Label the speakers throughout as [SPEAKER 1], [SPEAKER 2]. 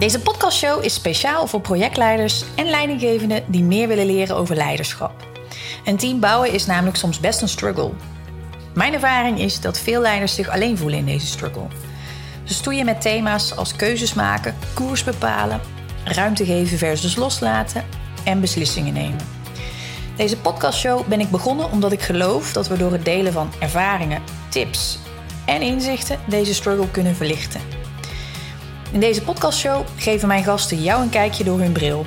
[SPEAKER 1] Deze podcastshow is speciaal voor projectleiders en leidinggevenden die meer willen leren over leiderschap. Een team bouwen is namelijk soms best een struggle. Mijn ervaring is dat veel leiders zich alleen voelen in deze struggle. Ze stoeien met thema's als keuzes maken, koers bepalen, ruimte geven versus loslaten en beslissingen nemen. Deze podcastshow ben ik begonnen omdat ik geloof dat we door het delen van ervaringen, tips en inzichten deze struggle kunnen verlichten. In deze podcastshow geven mijn gasten jou een kijkje door hun bril.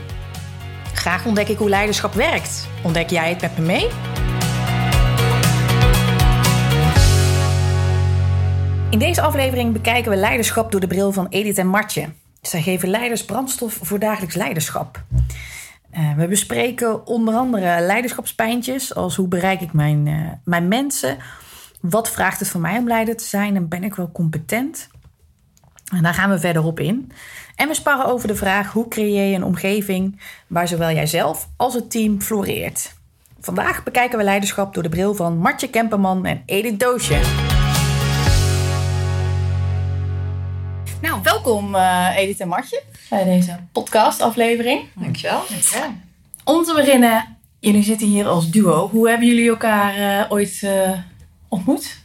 [SPEAKER 1] Graag ontdek ik hoe leiderschap werkt. Ontdek jij het met me mee? In deze aflevering bekijken we leiderschap door de bril van Edith en Martje. Zij geven leiders brandstof voor dagelijks leiderschap. Uh, we bespreken onder andere leiderschapspijntjes, als hoe bereik ik mijn, uh, mijn mensen? Wat vraagt het van mij om leider te zijn en ben ik wel competent? En daar gaan we verder op in. En we sparren over de vraag hoe creëer je een omgeving waar zowel jijzelf als het team floreert. Vandaag bekijken we leiderschap door de bril van Martje Kemperman en Edith Doosje. Nou, welkom uh, Edith en Martje bij deze podcastaflevering.
[SPEAKER 2] Dankjewel. Dankjewel.
[SPEAKER 1] Om te beginnen, jullie zitten hier als duo. Hoe hebben jullie elkaar uh, ooit uh, ontmoet?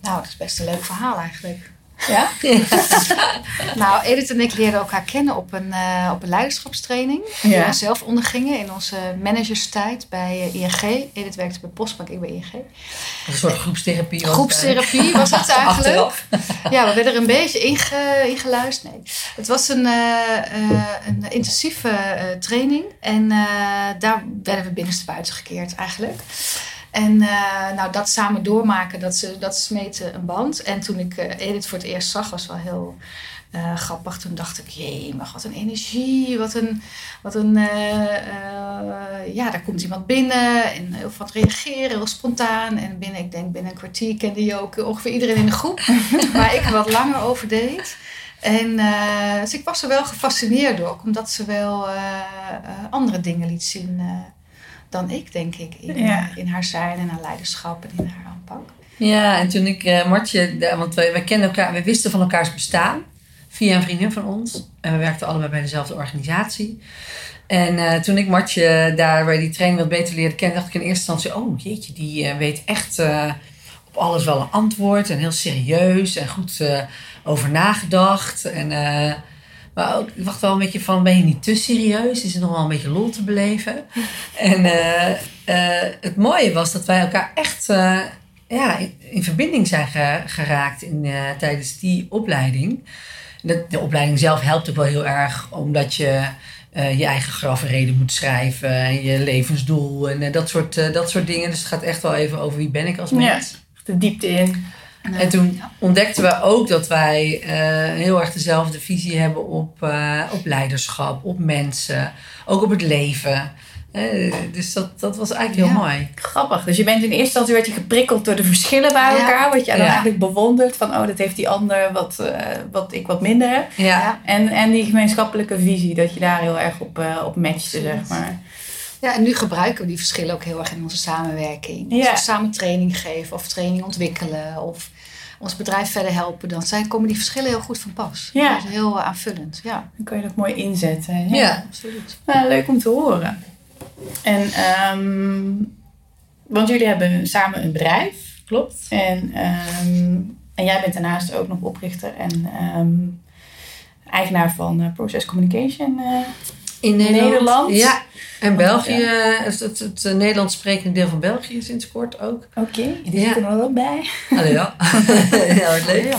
[SPEAKER 2] Nou, dat is best een leuk verhaal eigenlijk.
[SPEAKER 1] Ja?
[SPEAKER 2] nou, Edith en ik leerden elkaar kennen op een, uh, op een leiderschapstraining. Die ja. we zelf ondergingen in onze managerstijd bij uh, ING. Edith werkte bij Postbank, ik bij ING.
[SPEAKER 3] Een soort groepstherapie was
[SPEAKER 2] Groepstherapie was het eigenlijk. ja, we werden er een beetje inge, ingeluisterd. Nee, het was een, uh, een intensieve training. En daar werden we binnenste buiten gekeerd eigenlijk. En uh, nou, dat samen doormaken, dat, ze, dat smeet een band. En toen ik uh, Edith voor het eerst zag, was wel heel uh, grappig. Toen dacht ik, jee, maar wat een energie, wat een... Wat een ja, daar komt iemand binnen en heel wat reageren, heel spontaan. En binnen, ik denk binnen een kwartier kende je ook ongeveer iedereen in de groep. waar ik wat langer over deed. En dus ik was er wel gefascineerd door, omdat ze wel andere dingen liet zien dan ik, denk ik, in, ja. in haar zijn en haar leiderschap en in haar aanpak.
[SPEAKER 3] Ja, en toen ik uh, Martje, want wij, wij kenden elkaar, we wisten van elkaars bestaan via een vriendin van ons. En we werkten allebei bij dezelfde organisatie. En uh, toen ik Martje daar bij die training wat beter leerde kennen, dacht ik in eerste instantie: oh jeetje, die uh, weet echt op alles wel een antwoord. En heel serieus en goed over nagedacht. En maar ook, ik wacht wel een beetje van, ben je niet te serieus? Is er nog wel een beetje lol te beleven? en uh, uh, het mooie was dat wij elkaar echt uh, ja, in, in, verbinding zijn geraakt in, tijdens die opleiding. De, de, opleiding zelf helpt ook wel heel erg, omdat je je eigen grafreden moet schrijven. En je levensdoel en dat, soort, dat soort dingen. Dus het gaat echt wel even over wie ben ik als mens.
[SPEAKER 1] Ja, de diepte in.
[SPEAKER 3] En toen ontdekten we ook dat wij uh, heel erg dezelfde visie hebben op, uh, op leiderschap, op mensen, ook op het leven. Uh, dus dat, dat was eigenlijk heel mooi.
[SPEAKER 1] Grappig. Dus je bent in eerste instantie werd je geprikkeld door de verschillen bij elkaar. Wat je dan eigenlijk bewondert. Van oh, dat heeft die ander wat, wat ik wat minder heb.
[SPEAKER 3] Ja.
[SPEAKER 1] En, en die gemeenschappelijke visie. Dat je daar heel erg op, op matchte, zeg maar.
[SPEAKER 2] Ja, en nu gebruiken we die verschillen ook heel erg in onze samenwerking. Als we samen training geven of training ontwikkelen of ons bedrijf verder helpen, dan zijn, komen die verschillen heel goed van pas.
[SPEAKER 1] Ja.
[SPEAKER 2] Dat is heel uh, aanvullend. Ja.
[SPEAKER 1] Dan kun je dat mooi inzetten.
[SPEAKER 2] Ja, ja absoluut.
[SPEAKER 1] Nou, leuk om te horen. En, um, want jullie hebben samen een bedrijf.
[SPEAKER 3] Klopt.
[SPEAKER 1] En, um, en jij bent daarnaast ook nog oprichter en um, eigenaar van uh, Process Communication uh,
[SPEAKER 3] in Nederland. Nederland.
[SPEAKER 1] Ja,
[SPEAKER 3] en België, ja. het, het, het, het Nederlands sprekende deel van België sinds kort ook.
[SPEAKER 1] Oké, okay, die ja. zitten er wel bij.
[SPEAKER 3] Allee, ja. ja, wat leuk.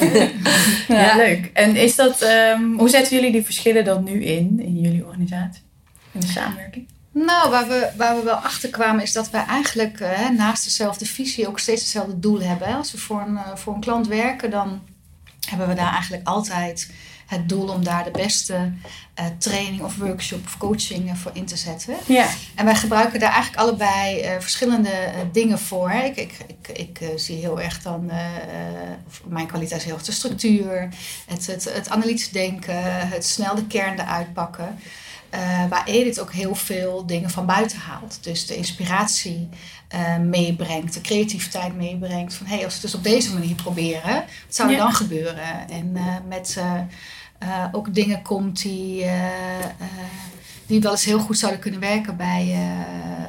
[SPEAKER 1] Ja, ja, leuk. En is dat, um, hoe zetten jullie die verschillen dan nu in, in jullie organisatie? In de samenwerking?
[SPEAKER 2] Nou, waar we, waar we wel achter kwamen is dat wij eigenlijk uh, naast dezelfde visie ook steeds hetzelfde doel hebben. Hè? Als we voor een, uh, voor een klant werken, dan hebben we daar eigenlijk altijd het doel om daar de beste uh, training of workshop of coaching uh, voor in te zetten.
[SPEAKER 1] Ja.
[SPEAKER 2] En wij gebruiken daar eigenlijk allebei uh, verschillende dingen voor. Ik, ik, ik, ik zie heel erg dan, mijn kwaliteit is heel erg de structuur, het, het, het analytisch denken, het snel de kern eruit pakken. Waar Edith ook heel veel dingen van buiten haalt. Dus de inspiratie meebrengt, de creativiteit meebrengt. Van hé, hey, als we het dus op deze manier proberen, wat zou er ja. dan gebeuren? En met uh, ook dingen komt die, die wel eens heel goed zouden kunnen werken bij,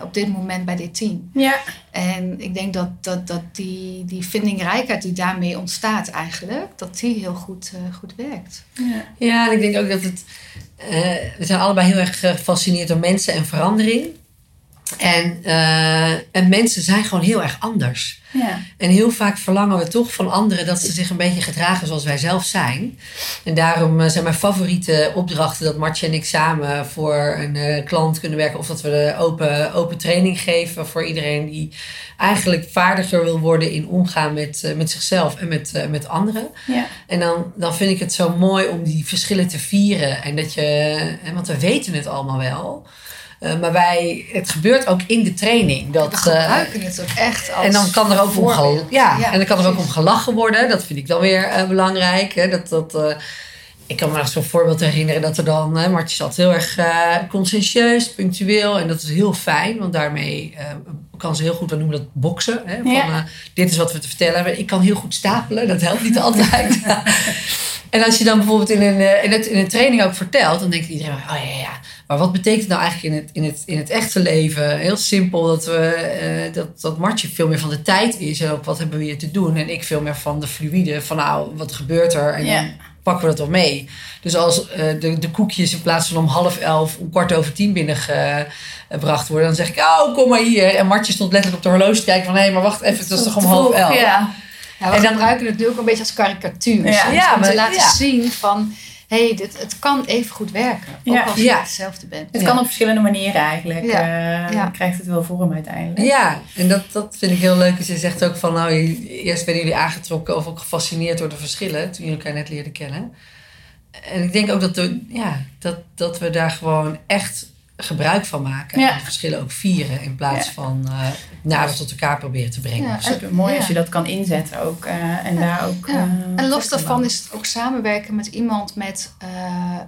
[SPEAKER 2] op dit moment bij dit team.
[SPEAKER 1] Ja.
[SPEAKER 2] En ik denk dat, dat, dat die, die vindingrijkheid die daarmee ontstaat eigenlijk, dat die heel goed, goed werkt.
[SPEAKER 3] Ja. ja, en ik denk ook dat het. we zijn allebei heel erg gefascineerd door mensen en verandering. En, uh, en mensen zijn gewoon heel erg anders.
[SPEAKER 1] Ja.
[SPEAKER 3] En heel vaak verlangen we toch van anderen dat ze zich een beetje gedragen zoals wij zelf zijn. En daarom eh, zijn mijn favoriete opdrachten dat Martje en ik samen voor een uh, klant kunnen werken. Of dat we de open, open training geven voor iedereen die eigenlijk vaardiger wil worden in omgaan met, met zichzelf en met, met anderen.
[SPEAKER 1] Ja.
[SPEAKER 3] En dan, dan vind ik het zo mooi om die verschillen te vieren. En dat je, want we weten het allemaal wel. Uh, maar wij, het gebeurt ook in de training. Dat, we
[SPEAKER 2] gebruiken uh, het ook echt als
[SPEAKER 3] En dan kan er ook, om, gel- ja, ja, en dan kan er ook om gelachen worden. Dat vind ik dan weer uh, belangrijk. Hè? Dat, dat, ik kan me nog zo'n voorbeeld herinneren dat er dan... Hè, Martje zat heel erg conscientieus, punctueel. En dat is heel fijn, want daarmee kan ze heel goed... We noemen dat boksen. Hè? Van,
[SPEAKER 1] ja.
[SPEAKER 3] dit is wat we te vertellen hebben. Ik kan heel goed stapelen, dat helpt niet altijd. en als je dan bijvoorbeeld in een, in, het, in een training ook vertelt... dan denkt iedereen, oh ja, ja maar wat betekent nou eigenlijk in het, in het, in het echte leven? Heel simpel dat, we, uh, dat, dat Martje veel meer van de tijd is. En ook wat hebben we hier te doen. En ik veel meer van de fluïde. Van nou, wat gebeurt er? En dan pakken we dat wel mee. Dus als uh, de, de koekjes in plaats van om half elf... om kwart over tien binnengebracht worden... dan zeg ik, oh, kom maar hier. En Martje stond letterlijk op de horloge te kijken van... hé, maar wacht even, het was toch om half elf?
[SPEAKER 1] Ja.
[SPEAKER 2] Ja, we
[SPEAKER 3] En dan-
[SPEAKER 2] gebruiken het nu ook een beetje als karikatuur.
[SPEAKER 1] Ja.
[SPEAKER 2] om te laten
[SPEAKER 3] ja.
[SPEAKER 2] zien van... hé, hey, dit het kan even goed werken. Ook
[SPEAKER 1] Ja.
[SPEAKER 2] als je
[SPEAKER 3] Ja.
[SPEAKER 2] hetzelfde bent.
[SPEAKER 1] Het
[SPEAKER 3] Ja.
[SPEAKER 1] kan op verschillende manieren eigenlijk.
[SPEAKER 2] Ja.
[SPEAKER 1] eh,
[SPEAKER 2] Ja.
[SPEAKER 1] Krijgt het wel vorm uiteindelijk.
[SPEAKER 3] Ja, en dat, dat vind ik heel leuk. Dus je zegt ook van, nou, eerst werden jullie aangetrokken of ook gefascineerd door de verschillen toen jullie elkaar net leerden kennen. En ik denk ook dat, de, ja, dat, dat we daar gewoon echt gebruik van maken.
[SPEAKER 1] Ja.
[SPEAKER 3] En de verschillen ook vieren in plaats
[SPEAKER 1] Ja.
[SPEAKER 3] van uh, nader tot elkaar proberen te brengen.
[SPEAKER 2] Ja.
[SPEAKER 1] Super mooi
[SPEAKER 2] Ja.
[SPEAKER 1] als je dat kan inzetten ook. eh, en daar ook.
[SPEAKER 2] Ja.
[SPEAKER 1] eh,
[SPEAKER 2] En los daarvan
[SPEAKER 1] van.
[SPEAKER 2] is het ook samenwerken met iemand met eh,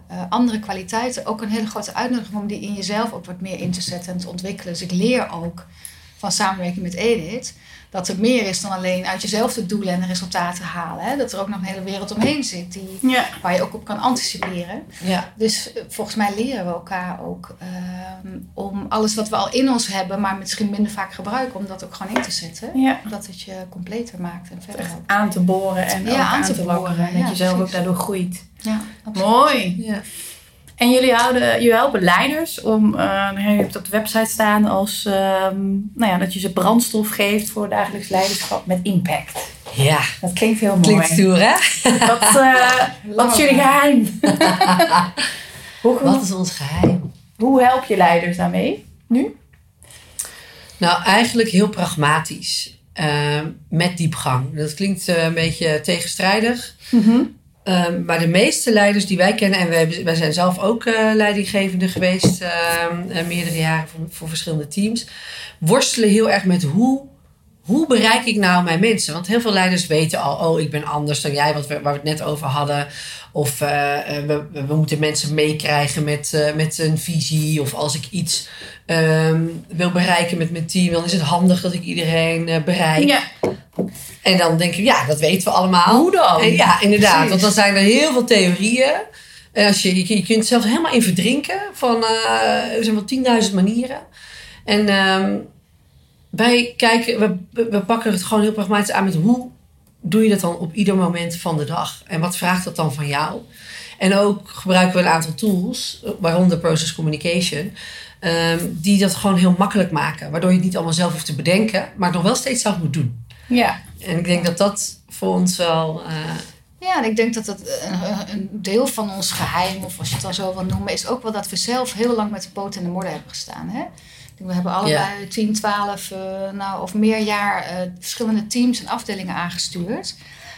[SPEAKER 2] eh, andere kwaliteiten ook een hele grote uitnodiging om die in jezelf ook wat meer in te zetten en te ontwikkelen. Dus ik leer ook van samenwerking met Edith dat er meer is dan alleen uit jezelf de doelen en de resultaten halen. Hè? Dat er ook nog een hele wereld omheen zit die,
[SPEAKER 1] Ja.
[SPEAKER 2] waar je ook op kan anticiperen.
[SPEAKER 3] Ja,
[SPEAKER 2] Dus eh, volgens mij leren we elkaar ook ehm, om alles wat we al in ons hebben, maar misschien minder vaak gebruiken, om dat ook gewoon in te zetten.
[SPEAKER 1] ja.
[SPEAKER 2] Dat het je completer maakt en verder
[SPEAKER 1] Echt aan te boren en
[SPEAKER 2] Ja, aan
[SPEAKER 1] aan
[SPEAKER 2] te boren.
[SPEAKER 1] En dat je zelf ook daardoor groeit.
[SPEAKER 2] Ja, absoluut.
[SPEAKER 1] Mooi.
[SPEAKER 3] ja.
[SPEAKER 1] En jullie, houden, jullie helpen leiders om, eh, je hebt het op de website staan als, ehm, nou ja, dat je ze brandstof geeft voor dagelijks leiderschap met impact.
[SPEAKER 3] ja.
[SPEAKER 1] Dat klinkt heel mooi.
[SPEAKER 3] klinkt stoer hè?
[SPEAKER 1] Wat, eh, wat is jullie geheim? hoe,
[SPEAKER 3] Wat is ons geheim?
[SPEAKER 1] hoe help je leiders daarmee nu?
[SPEAKER 3] Nou, eigenlijk heel pragmatisch. eh, met diepgang. Dat klinkt een beetje tegenstrijdig. Um, maar de meeste leiders die wij kennen, en wij, zijn zelf ook uh, leidinggevende geweest, uh, meerdere jaren voor, voor, verschillende teams, worstelen heel erg met hoe, hoe bereik ik nou mijn mensen? Want heel veel leiders weten al, oh, ik ben anders dan jij, wat we, waar we het net over hadden. Of uh, we, we, moeten mensen meekrijgen met, uh, met een visie. Of als ik iets um, wil bereiken met mijn team, dan is het handig dat ik iedereen uh, bereik.
[SPEAKER 1] Ja.
[SPEAKER 3] En dan denk ik, ja, dat weten we allemaal.
[SPEAKER 1] Hoe dan?
[SPEAKER 3] En ja, inderdaad. Precies. Want dan zijn er heel veel theorieën. En als je, je, je kunt zelf helemaal in verdrinken. Van, er zijn wel tienduizend manieren. En um, wij kijken, we, we pakken het gewoon heel pragmatisch aan met hoe doe je dat dan op ieder moment van de dag? En wat vraagt dat dan van jou? En ook gebruiken we een aantal tools, waaronder Process Communication, um, die dat gewoon heel makkelijk maken. Waardoor je het niet allemaal zelf hoeft te bedenken, maar het nog wel steeds zelf moet doen.
[SPEAKER 1] Ja.
[SPEAKER 3] En ik denk dat dat voor ons wel. Uh,
[SPEAKER 2] ja, en ik denk dat het een, een, deel van ons geheim, of als je het dan zo wil noemen, is ook wel dat we zelf heel lang met de poot in de modder hebben gestaan. Hè? We hebben allebei ja. 10, 12 uh, nou, of meer jaar uh, verschillende teams en afdelingen aangestuurd.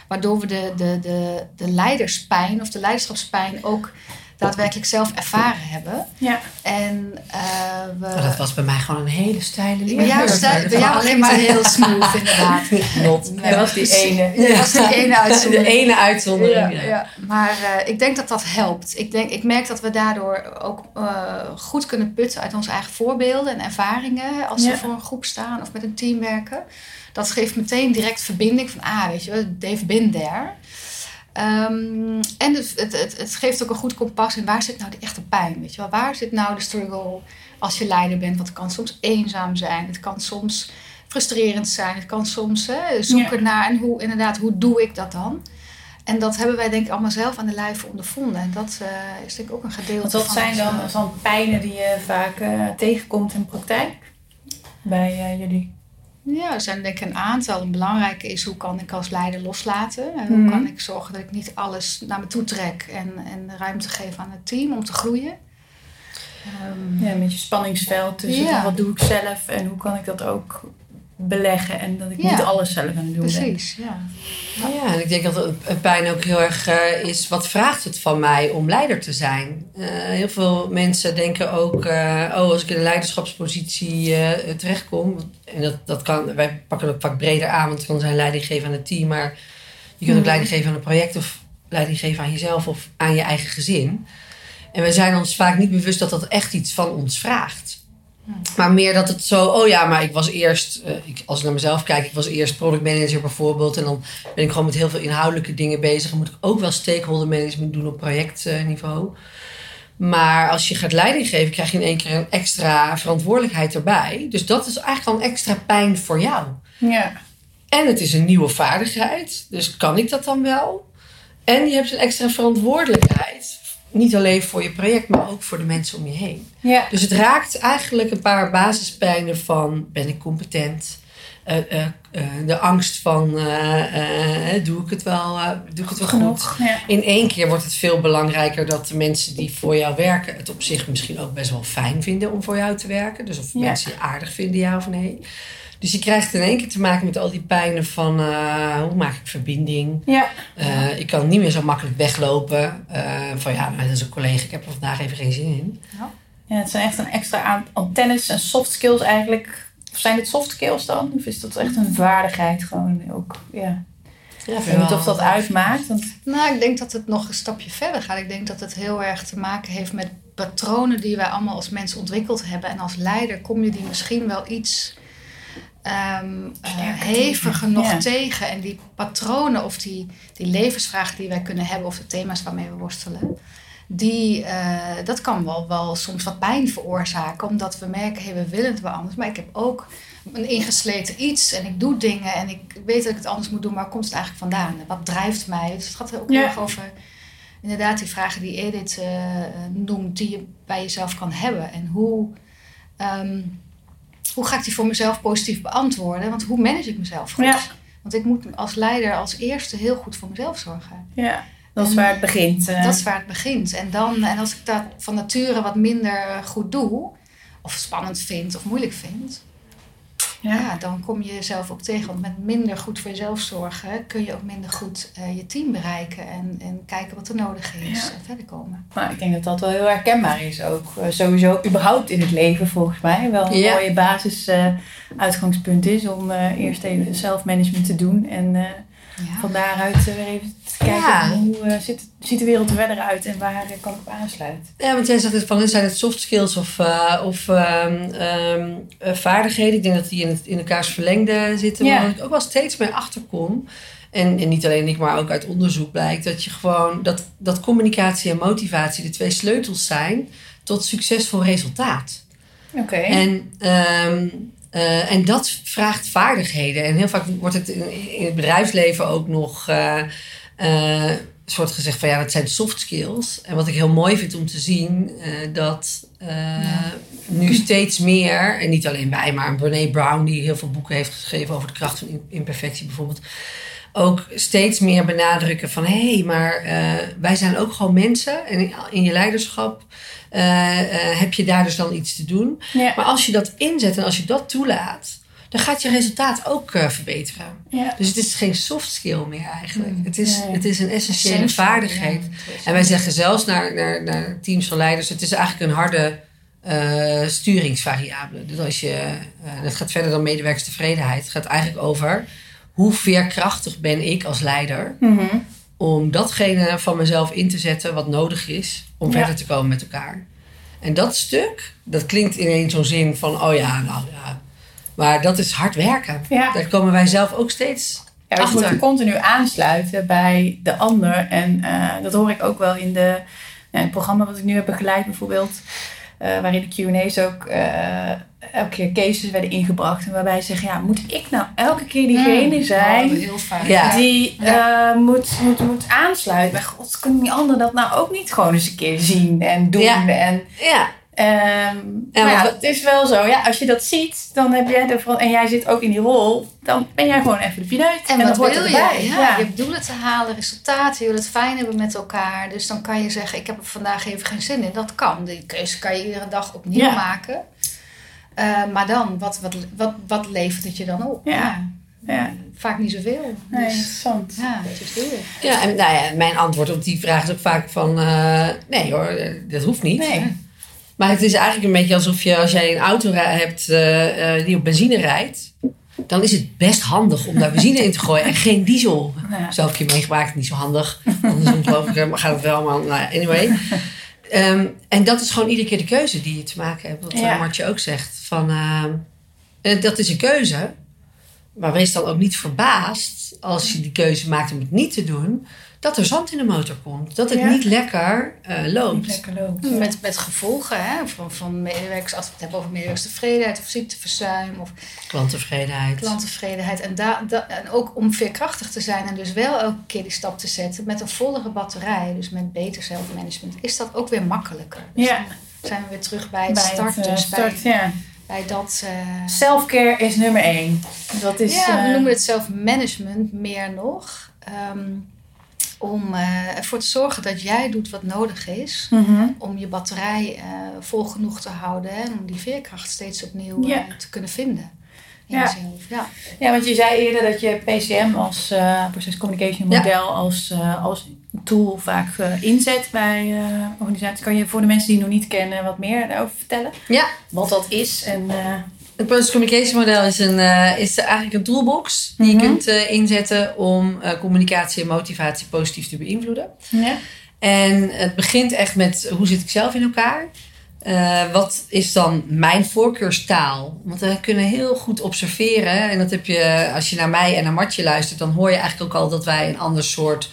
[SPEAKER 2] Waardoor we de, de, de, de leiderspijn of de leiderschapspijn ook daadwerkelijk zelf ervaren hebben.
[SPEAKER 1] Ja.
[SPEAKER 2] En uh, we...
[SPEAKER 3] Oh, dat was bij mij gewoon een hele steile linie.
[SPEAKER 2] Bij jou, stijl, bij jou alleen maar heel smooth, inderdaad.
[SPEAKER 3] Not.
[SPEAKER 1] Nee, dat was die ene.
[SPEAKER 2] Ja. Dat was die ene uitzondering.
[SPEAKER 3] De ene uitzondering,
[SPEAKER 2] ja. ja. Maar uh, ik denk dat dat helpt. Ik, denk, ik merk dat we daardoor ook uh, goed kunnen putten uit onze eigen voorbeelden en ervaringen. Als we voor een groep staan of met een team werken. Dat geeft meteen direct verbinding van, ah, weet je, they've been there. Ehm, en het, het, het, geeft ook een goed kompas in waar zit nou de echte pijn. Weet je wel? Waar zit nou de struggle als je leider bent? Want het kan soms eenzaam zijn. Het kan soms frustrerend zijn. Het kan soms hè, zoeken naar en hoe, inderdaad, hoe doe ik dat dan? En dat hebben wij denk ik allemaal zelf aan de lijf ondervonden. En dat uh, is denk ik ook een gedeelte
[SPEAKER 1] Want wat zijn dan van pijnen die je vaak uh, tegenkomt in praktijk bij uh, jullie?
[SPEAKER 2] Ja, er zijn denk ik een aantal. Een belangrijke is hoe kan ik als leider loslaten? En hoe mhm. kan ik zorgen dat ik niet alles naar me toe trek en, en ruimte geef aan het team om te groeien?
[SPEAKER 1] Um, ja, een beetje spanningsveld tussen wat doe ik zelf en hoe kan ik dat ook beleggen en dat ik niet alles zelf aan het doen
[SPEAKER 2] Precies, ben. Precies, ja.
[SPEAKER 3] Ja, en ik denk dat het pijn ook heel erg uh, is, wat vraagt het van mij om leider te zijn? Uh, heel veel mensen denken ook, uh, oh, als ik in een leiderschapspositie terechtkom, en dat, dat kan, wij pakken het ook vaak breder aan, want het kan zijn leiding geven aan het team, maar je kunt ook mhm. leiding geven aan een project of leiding geven aan jezelf of aan je eigen gezin. En wij zijn ons vaak niet bewust dat dat echt iets van ons vraagt. Maar meer dat het zo, oh ja, maar ik was eerst, uh, ik, als ik naar mezelf kijk, ik was eerst product manager bijvoorbeeld. En dan ben ik gewoon met heel veel inhoudelijke dingen bezig. Dan moet ik ook wel stakeholder management doen op projectniveau. Maar als je gaat leiding geven, krijg je in één keer een extra verantwoordelijkheid erbij. Dus dat is eigenlijk al een extra pijn voor jou.
[SPEAKER 1] Ja.
[SPEAKER 3] En het is een nieuwe vaardigheid. Dus kan ik dat dan wel? En je hebt een extra verantwoordelijkheid niet alleen voor je project, maar ook voor de mensen om je heen.
[SPEAKER 1] Ja.
[SPEAKER 3] Dus het raakt eigenlijk een paar basispijnen van ben ik competent? Uh, uh, uh, de angst van doe ik het wel, doe ik het wel
[SPEAKER 1] Genoeg,
[SPEAKER 3] goed? Ja. In één keer wordt het veel belangrijker dat de mensen die voor jou werken het op zich misschien ook best wel fijn vinden om voor jou te werken. Dus of mensen je aardig vinden, ja of nee. Dus je krijgt in één keer te maken met al die pijnen van uh, hoe maak ik verbinding.
[SPEAKER 1] Ja.
[SPEAKER 3] Uh, ik kan niet meer zo makkelijk weglopen. Uh, van ja, maar dat is een collega, ik heb er vandaag even geen zin in.
[SPEAKER 1] Ja. ja, het zijn echt een extra antennes en soft skills eigenlijk. Of zijn het soft skills dan? Of is dat echt een vaardigheid gewoon ook? Ja. Ja, ik weet niet of dat uitmaakt. Want...
[SPEAKER 2] Nou, ik denk dat het nog een stapje verder gaat. Ik denk dat het heel erg te maken heeft met patronen die wij allemaal als mensen ontwikkeld hebben. En als leider kom je die misschien wel iets um, uh, heviger nog tegen. En die patronen of die, die levensvragen die wij kunnen hebben, of de thema's waarmee we worstelen, die, uh, dat kan wel, wel soms wat pijn veroorzaken. Omdat we merken, hey, we willen het wel anders. Maar ik heb ook een ingesleten iets en ik doe dingen en ik weet dat ik het anders moet doen, maar waar komt het eigenlijk vandaan? Wat drijft mij? Dus het gaat ook heel erg over inderdaad die vragen die Edith uh, noemt, die je bij jezelf kan hebben. En hoe. Um, hoe ga ik die voor mezelf positief beantwoorden? Want hoe manage ik mezelf goed?
[SPEAKER 1] Ja.
[SPEAKER 2] Want ik moet als leider als eerste heel goed voor mezelf zorgen.
[SPEAKER 1] Ja, dat is waar het begint.
[SPEAKER 2] Uh. Dat is waar het begint. En, dan, en als ik dat van nature wat minder goed doe, of spannend vind of moeilijk vind, ja. dan kom je jezelf ook tegen. Want met minder goed voor jezelf zorgen kun je ook minder goed uh, je team bereiken en, en kijken wat er nodig is en verder komen.
[SPEAKER 1] Nou, ik denk dat dat wel heel herkenbaar is ook. Uh, sowieso überhaupt in het leven volgens mij. Wel een mooie basis uh, uitgangspunt is om eerst even zelfmanagement te doen en van daaruit weer even kijken hoe uh, ziet, ziet de wereld er verder uit en waar kan ik op aansluiten.
[SPEAKER 3] Ja, want jij zegt het van, zijn het soft skills of, uh, of um, um, vaardigheden? Ik denk dat die in, het, in elkaars verlengde zitten. Ja. Maar wat ik ook wel steeds meer achterkom, en, en niet alleen ik, maar ook uit onderzoek blijkt, dat je gewoon dat, dat communicatie en motivatie de twee sleutels zijn tot succesvol resultaat.
[SPEAKER 1] Oké.
[SPEAKER 3] En um, uh, en dat vraagt vaardigheden. En heel vaak wordt het in, in het bedrijfsleven ook nog uh, uh, soort gezegd van ja, dat zijn soft skills. En wat ik heel mooi vind om te zien, dat ja. nu steeds meer, en niet alleen wij, maar Brene Brown, die heel veel boeken heeft geschreven over de kracht van imperfectie bijvoorbeeld, ook steeds meer benadrukken van hé, hey, maar wij zijn ook gewoon mensen en in je leiderschap heb je daar dus dan iets te doen. Maar als je dat inzet en als je dat toelaat, dan gaat je resultaat ook uh, verbeteren.
[SPEAKER 1] Ja.
[SPEAKER 3] Dus het is geen soft skill meer eigenlijk. Mm. Het, is, het is een essentiële vaardigheid. en wij zeggen zelfs naar, naar, naar teams van leiders: het is eigenlijk een harde uh, sturingsvariabele. Dus als je, uh, dat gaat verder dan medewerkerstevredenheid. Het gaat eigenlijk over hoe veerkrachtig ben ik als leider
[SPEAKER 1] mm -hmm.
[SPEAKER 3] Om datgene van mezelf in te zetten wat nodig is om verder te komen met elkaar. En dat stuk, dat klinkt in zo'n zin van, oh ja, nou ja. Maar dat is hard werken.
[SPEAKER 1] Ja.
[SPEAKER 3] Daar komen wij zelf ook steeds
[SPEAKER 1] Ja, je moet continu aansluiten bij de ander. En uh, dat hoor ik ook wel in, de, het programma wat ik nu heb begeleid bijvoorbeeld. Uh, waarin de Q&A's ook uh, elke keer cases werden ingebracht. En waarbij ze zeggen, ja, moet ik nou elke keer diegene mm. zijn
[SPEAKER 2] oh,
[SPEAKER 1] ja. die ja. moet, moet, moet aansluiten? Bij god, kunnen die ander dat nou ook niet gewoon eens een keer zien en doen?
[SPEAKER 3] Ja.
[SPEAKER 1] En,
[SPEAKER 3] ja.
[SPEAKER 1] Um, ja, maar het is wel zo. Ja, als je dat ziet, dan heb jij ervan, en jij zit ook in die rol, dan ben jij gewoon even de pineut.
[SPEAKER 2] En, en wat wil je? Ja, ja. Je hebt doelen te halen, resultaten, je wil het fijn hebben met elkaar. Dus dan kan je zeggen, ik heb er vandaag even geen zin in. Dat kan. Die keuze kan je iedere dag opnieuw ja. maken. Uh, maar dan, wat, wat, wat, wat levert het je dan op?
[SPEAKER 1] Ja. ja.
[SPEAKER 2] Vaak niet zoveel.
[SPEAKER 1] Nee, dus, interessant.
[SPEAKER 2] Ja, het is heel.
[SPEAKER 3] Ja, en nou ja, mijn antwoord op die vraag is ook vaak van... Uh, nee hoor, dat hoeft niet.
[SPEAKER 1] Nee.
[SPEAKER 3] Maar het is eigenlijk een beetje alsof je, als jij een auto hebt uh, uh, die op benzine rijdt, dan is het best handig om daar benzine in te gooien en geen diesel. Ja. Zelf heb je meegemaakt, niet zo handig. Andersom geloof ik, maar gaat het wel allemaal. Nou, anyway. Um, en dat is gewoon iedere keer de keuze die je te maken hebt. Wat ja. Martje ook zegt. Van, uh, dat is een keuze. Maar wees dan ook niet verbaasd als je die keuze maakt om het niet te doen dat er zand in de motor komt. Dat het niet lekker uh, loopt.
[SPEAKER 1] Niet lekker loopt.
[SPEAKER 2] Met, met gevolgen hè? Van, van medewerkers, als we het hebben over medewerkerstevredenheid of ziekteverzuim. Of
[SPEAKER 3] klanttevredenheid.
[SPEAKER 2] Klanttevredenheid. En, da, da, en ook om veerkrachtig te zijn en dus wel elke keer die stap te zetten met een vollere batterij, dus met beter zelfmanagement, is dat ook weer makkelijker. Dus
[SPEAKER 1] ja.
[SPEAKER 2] zijn we weer terug bij het bij start. Het, uh,
[SPEAKER 1] dus start,
[SPEAKER 2] bij,
[SPEAKER 1] ja.
[SPEAKER 2] bij dat. Uh,
[SPEAKER 1] Selfcare is nummer één. Dat is,
[SPEAKER 2] ja, we noemen het zelfmanagement meer nog. Um, om uh, ervoor te zorgen dat jij doet wat nodig is
[SPEAKER 1] mm-hmm.
[SPEAKER 2] om je batterij uh, vol genoeg te houden en om die veerkracht steeds opnieuw
[SPEAKER 1] ja.
[SPEAKER 2] uh, te kunnen vinden. In
[SPEAKER 1] Ja.
[SPEAKER 2] jezelf. Ja.
[SPEAKER 1] ja, want je zei eerder dat je PCM als Process Communication Model
[SPEAKER 3] Ja.
[SPEAKER 1] als, als tool vaak inzet bij organisaties. Kan je voor de mensen die het nog niet kennen wat meer daarover vertellen?
[SPEAKER 3] Ja.
[SPEAKER 1] Wat dat is en...
[SPEAKER 3] Het Process Communication Model is, een, uh, is eigenlijk een toolbox die
[SPEAKER 1] Mhm.
[SPEAKER 3] je kunt uh, inzetten om uh, communicatie en motivatie positief te beïnvloeden.
[SPEAKER 1] ja.
[SPEAKER 3] En het begint echt met hoe zit ik zelf in elkaar? Wat is dan mijn voorkeurstaal? Want we kunnen heel goed observeren. En dat heb je, als je naar mij en naar Martje luistert, dan hoor je eigenlijk ook al dat wij een ander soort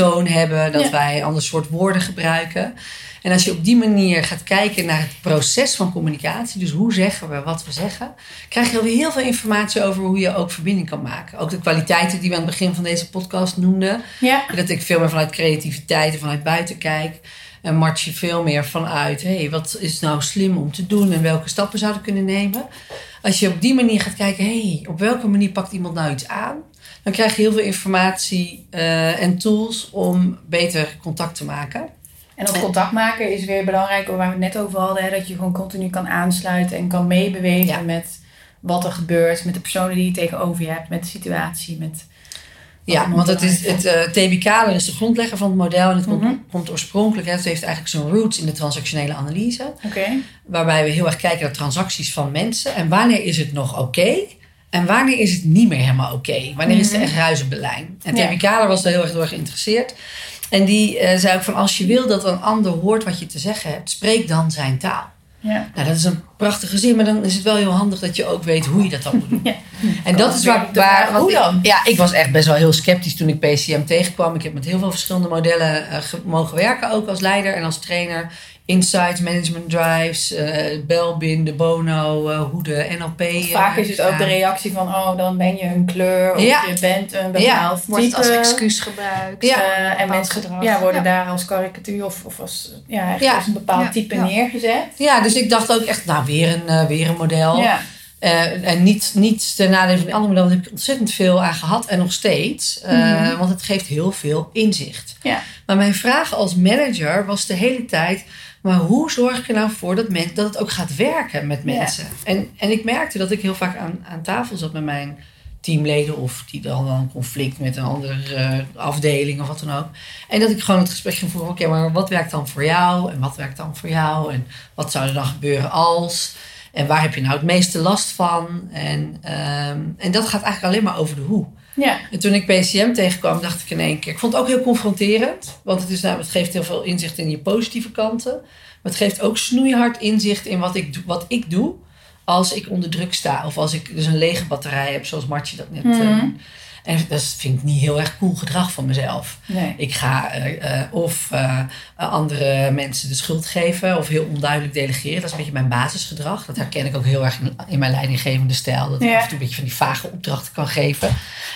[SPEAKER 3] toon hebben, dat
[SPEAKER 1] Ja.
[SPEAKER 3] wij ander soort woorden gebruiken. En als je op die manier gaat kijken naar het proces van communicatie, dus hoe zeggen we wat we zeggen, krijg je alweer heel veel informatie over hoe je ook verbinding kan maken. Ook de kwaliteiten die we aan het begin van deze podcast noemden.
[SPEAKER 1] Ja.
[SPEAKER 3] Dat ik veel meer vanuit creativiteit en vanuit buiten kijk. En Martje veel meer vanuit, hé, hey, wat is nou slim om te doen en welke stappen zouden kunnen nemen. Als je op die manier gaat kijken, hé, hey, op welke manier pakt iemand nou iets aan? Dan krijg je heel veel informatie uh, en tools om beter contact te maken.
[SPEAKER 1] En dat contact maken is weer belangrijk, waar we het net over hadden. Hè, dat je gewoon continu kan aansluiten en kan meebewegen
[SPEAKER 3] Ja.
[SPEAKER 1] met wat er gebeurt. Met de personen die je tegenover je hebt, met de situatie. Met
[SPEAKER 3] Ja, want het, is, het uh, TB Kaler is de grondlegger van het model. En het komt,
[SPEAKER 1] Mhm.
[SPEAKER 3] komt oorspronkelijk, hè, het heeft eigenlijk zijn roots in de transactionele analyse. Waarbij we heel erg kijken naar transacties van mensen. En wanneer is het nog oké? En wanneer is het niet meer helemaal oké? Wanneer is het
[SPEAKER 1] Mhm.
[SPEAKER 3] echt ruizenbelijn? En
[SPEAKER 1] Ja.
[SPEAKER 3] TB Kaler was daar heel erg door geïnteresseerd. En die eh, zei ook van als je wil dat een ander hoort wat je te zeggen hebt, spreek dan zijn taal.
[SPEAKER 1] Ja.
[SPEAKER 3] Nou, dat is een prachtige zin, maar dan is het wel heel handig dat je ook weet hoe je dat dan moet doen.
[SPEAKER 1] Ja.
[SPEAKER 3] En dat is waar, waar
[SPEAKER 1] hoe
[SPEAKER 3] ik-
[SPEAKER 1] dan?
[SPEAKER 3] ja, ik was echt best wel heel sceptisch toen ik PCM tegenkwam. Ik heb met heel veel verschillende modellen eh, ge- mogen werken, ook als leider en als trainer. Insights, management drives, eh Belbin, de Bono, eh, hoe de NLP. eh,
[SPEAKER 1] Vaak is het ook de reactie van, oh, dan ben je een kleur of
[SPEAKER 3] Ja.
[SPEAKER 1] je bent een bepaald
[SPEAKER 2] Wordt het als excuus gebruikt.
[SPEAKER 3] Ja.
[SPEAKER 1] Eh, en mensen
[SPEAKER 2] gedrag.
[SPEAKER 1] ja, worden
[SPEAKER 2] Ja.
[SPEAKER 1] daar als karikatuur of, of als, ja, als een bepaald
[SPEAKER 2] Ja.
[SPEAKER 1] type
[SPEAKER 2] Ja.
[SPEAKER 1] neergezet.
[SPEAKER 3] Ja, dus ik dacht ook echt, nou, weer een, eh, weer een model.
[SPEAKER 1] Ja.
[SPEAKER 3] Eh, en niet, niet ten nadele van die andere modellen, daar heb ik ontzettend veel aan gehad en nog steeds. Eh,
[SPEAKER 1] Mhm.
[SPEAKER 3] Want het geeft heel veel inzicht.
[SPEAKER 1] Ja.
[SPEAKER 3] Maar mijn vraag als manager was de hele tijd: maar hoe zorg ik er nou voor dat, men, dat het ook gaat werken met
[SPEAKER 1] Ja.
[SPEAKER 3] mensen? En, en ik merkte dat ik heel vaak aan, aan tafel zat met mijn teamleden of die dan een conflict met een andere eh, afdeling of wat dan ook. En dat ik gewoon het gesprek ging voeren: oké, maar wat werkt dan voor jou en wat werkt dan voor jou en wat zou er dan gebeuren als? En waar heb je nou het meeste last van? En, ehm, en dat gaat eigenlijk alleen maar over de hoe.
[SPEAKER 1] Ja.
[SPEAKER 3] En toen ik PCM tegenkwam, dacht ik in één keer... Ik vond het ook heel confronterend. Want het, is, nou, het geeft heel veel inzicht in je positieve kanten. Maar het geeft ook snoeihard inzicht in wat ik, wat ik doe... als ik onder druk sta. Of als ik dus een lege batterij heb, zoals Martje dat net... eh,
[SPEAKER 1] Mhm.
[SPEAKER 3] En dat vind ik niet heel erg cool gedrag van mezelf.
[SPEAKER 1] Nee.
[SPEAKER 3] Ik ga uh, of uh, andere mensen de schuld geven of heel onduidelijk delegeren. Dat is een beetje mijn basisgedrag. Dat herken ik ook heel erg in, in mijn leidinggevende stijl. Dat ik af en toe een beetje van die vage opdrachten kan geven.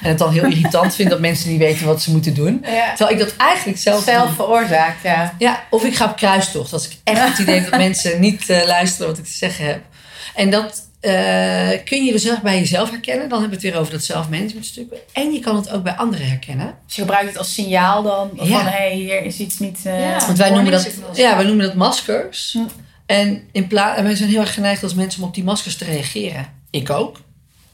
[SPEAKER 3] En het dan heel irritant vind dat mensen niet weten wat ze moeten doen.
[SPEAKER 1] Ja.
[SPEAKER 3] Terwijl ik dat eigenlijk zelf
[SPEAKER 1] Zelf veroorzaakt, ja.
[SPEAKER 3] Ja, of ik ga op kruistocht. Als ik echt het idee heb dat mensen niet eh, luisteren wat ik te zeggen heb. En dat eh, kun je dus heel erg bij jezelf herkennen. Dan hebben we het weer over dat zelfmanagementstuk. En je kan het ook bij anderen herkennen.
[SPEAKER 1] Dus je gebruikt het als signaal dan van
[SPEAKER 3] Ja.
[SPEAKER 1] hé, hey, hier is iets niet. eh,
[SPEAKER 2] Ja.
[SPEAKER 3] Want wij noemen dat, ja, wij noemen dat maskers.
[SPEAKER 1] Hm.
[SPEAKER 3] En, in pla- en wij zijn heel erg geneigd als mensen om op die maskers te reageren. Ik ook.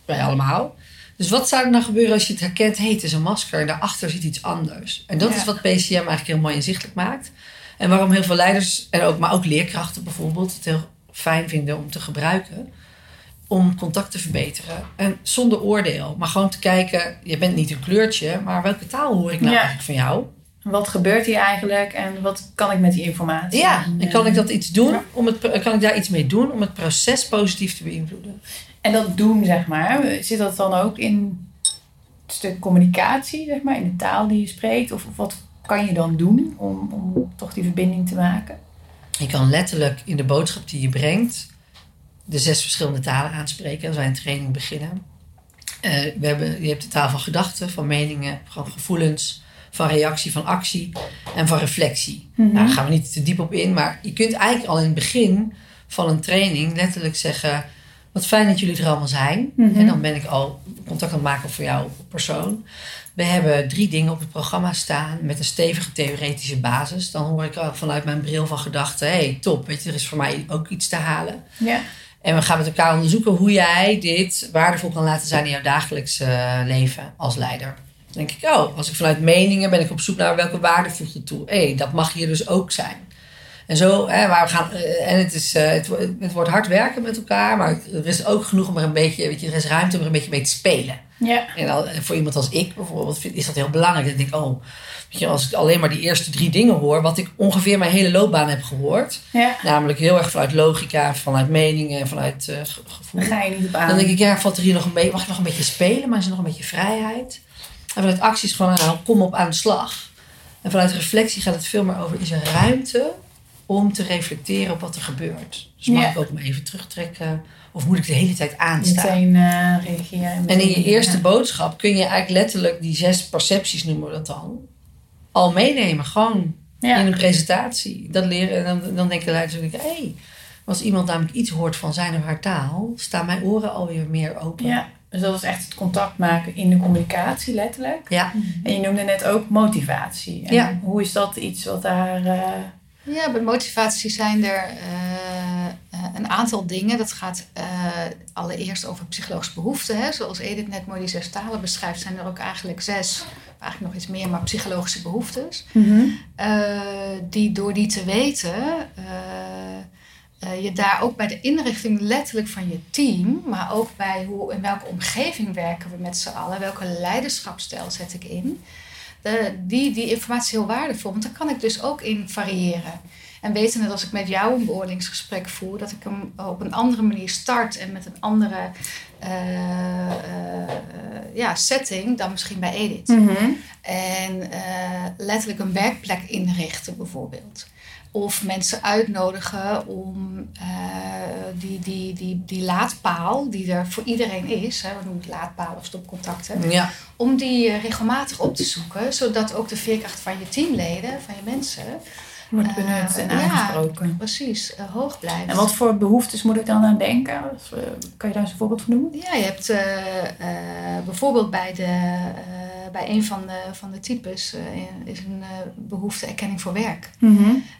[SPEAKER 3] Wij allemaal. Dus wat zou er nou gebeuren als je het herkent? Hé, hey, het is een masker en daarachter zit iets anders. En dat
[SPEAKER 1] Ja.
[SPEAKER 3] is wat PCM eigenlijk heel mooi inzichtelijk maakt. En waarom heel veel leiders, en ook, maar ook leerkrachten bijvoorbeeld, het heel fijn vinden om te gebruiken. Om contact te verbeteren. En zonder oordeel. Maar gewoon te kijken, je bent niet een kleurtje, maar welke taal hoor ik nou
[SPEAKER 1] Ja.
[SPEAKER 3] eigenlijk van jou?
[SPEAKER 1] Wat gebeurt hier eigenlijk en wat kan ik met die informatie?
[SPEAKER 3] Ja, en kan ik dat iets doen? Om het, kan ik daar iets mee doen om het proces positief te beïnvloeden?
[SPEAKER 1] En dat doen, zeg maar, zit dat dan ook in het stuk communicatie, zeg maar, in de taal die je spreekt? Of, of wat kan je dan doen om, om toch die verbinding te maken?
[SPEAKER 3] Je kan letterlijk in de boodschap die je brengt de zes verschillende talen aanspreken als wij een training beginnen. Eh, we hebben, je hebt de taal van gedachten, van meningen, van gevoelens, van reactie, van actie en van reflectie.
[SPEAKER 1] Mhm.
[SPEAKER 3] Nou, daar gaan we niet te diep op in, maar je kunt eigenlijk al in het begin van een training letterlijk zeggen: Wat fijn dat jullie er allemaal zijn.
[SPEAKER 1] Mhm.
[SPEAKER 3] En dan ben ik al contact aan het maken voor jouw persoon. We hebben drie dingen op het programma staan met een stevige theoretische basis. Dan hoor ik al vanuit mijn bril van gedachten: hey, top, weet je, er is voor mij ook iets te halen.
[SPEAKER 1] Ja.
[SPEAKER 3] En we gaan met elkaar onderzoeken hoe jij dit waardevol kan laten zijn in jouw dagelijks eh, leven als leider. Dan denk ik, oh, als ik vanuit meningen ben ik op zoek naar welke waarde voeg je toe. Hé, dat mag hier dus ook zijn. En zo, hè, we gaan, eh, en het, is, eh, het, het wordt hard werken met elkaar, maar er is ook genoeg om er een beetje, weet je, er is ruimte om er een beetje mee te spelen.
[SPEAKER 1] Ja.
[SPEAKER 3] En al, voor iemand als ik bijvoorbeeld vind, is dat heel belangrijk. Dat ik denk, oh, weet je, als ik alleen maar die eerste drie dingen hoor, wat ik ongeveer mijn hele loopbaan heb gehoord,
[SPEAKER 1] ja.
[SPEAKER 3] namelijk heel erg vanuit logica, vanuit meningen, vanuit ge- gevoel.
[SPEAKER 1] Daar ga je niet op aan.
[SPEAKER 3] Dan denk ik, ja, valt er hier nog een beetje, mag ik nog een beetje spelen, maar is er nog een beetje vrijheid? En vanuit actie is gewoon, nou, kom op aan de slag. En vanuit reflectie gaat het veel meer over, is er ruimte om te reflecteren op wat er gebeurt? Dus mag
[SPEAKER 1] Ja.
[SPEAKER 3] ik ook me even terugtrekken? Of moet ik de hele tijd aanstaan?
[SPEAKER 1] meteen eh, reageren.
[SPEAKER 3] En in je eerste
[SPEAKER 1] ja.
[SPEAKER 3] boodschap kun je eigenlijk letterlijk die zes percepties noemen we dat dan. Al meenemen, gewoon
[SPEAKER 1] Ja.
[SPEAKER 3] in een presentatie. Dat leren, en dan, dan denken de leiders ook, hé, hey, als iemand namelijk iets hoort van zijn of haar taal, staan mijn oren alweer meer open.
[SPEAKER 1] ja. Dus dat is echt het contact maken in de communicatie, letterlijk.
[SPEAKER 3] Ja.
[SPEAKER 1] En je noemde net ook motivatie. En
[SPEAKER 3] Ja.
[SPEAKER 1] Hoe is dat iets wat daar... eh,
[SPEAKER 2] Ja, bij motivatie zijn er eh, eh, een aantal dingen. Dat gaat eh, allereerst over psychologische behoeften. Hè. Zoals Edith net mooi die zes talen beschrijft, zijn er ook eigenlijk zes, eigenlijk nog iets meer, maar psychologische behoeftes. Eh, die door die te weten, je daar ook bij de inrichting letterlijk van je team, maar ook bij hoe, in welke omgeving werken we met z'n allen, welke leiderschapsstijl zet ik in, die, die informatie is heel waardevol, want daar kan ik dus ook in variëren. En weten dat als ik met jou een beoordelingsgesprek voer, dat ik hem op een andere manier start en met een andere eh, eh, eh, ja, setting dan misschien bij Edith. En eh, letterlijk een werkplek inrichten bijvoorbeeld. Of mensen uitnodigen om eh, die, die, die, die laadpaal, die er voor iedereen is, hè, we noemen het laadpaal of stopcontacten,
[SPEAKER 3] Ja.
[SPEAKER 2] om die eh, regelmatig op te zoeken, zodat ook de veerkracht van je teamleden, van je mensen,
[SPEAKER 1] Wordt benut en
[SPEAKER 2] ja.
[SPEAKER 1] aangesproken.
[SPEAKER 2] precies eh, hoog blijft.
[SPEAKER 1] En wat voor behoeftes moet ik dan aan denken? Of, kan je daar eens een voorbeeld van noemen?
[SPEAKER 2] Ja, je hebt eh, eh, bijvoorbeeld bij, de, eh, bij een van de, van de types eh, is een eh, behoefte erkenning voor werk.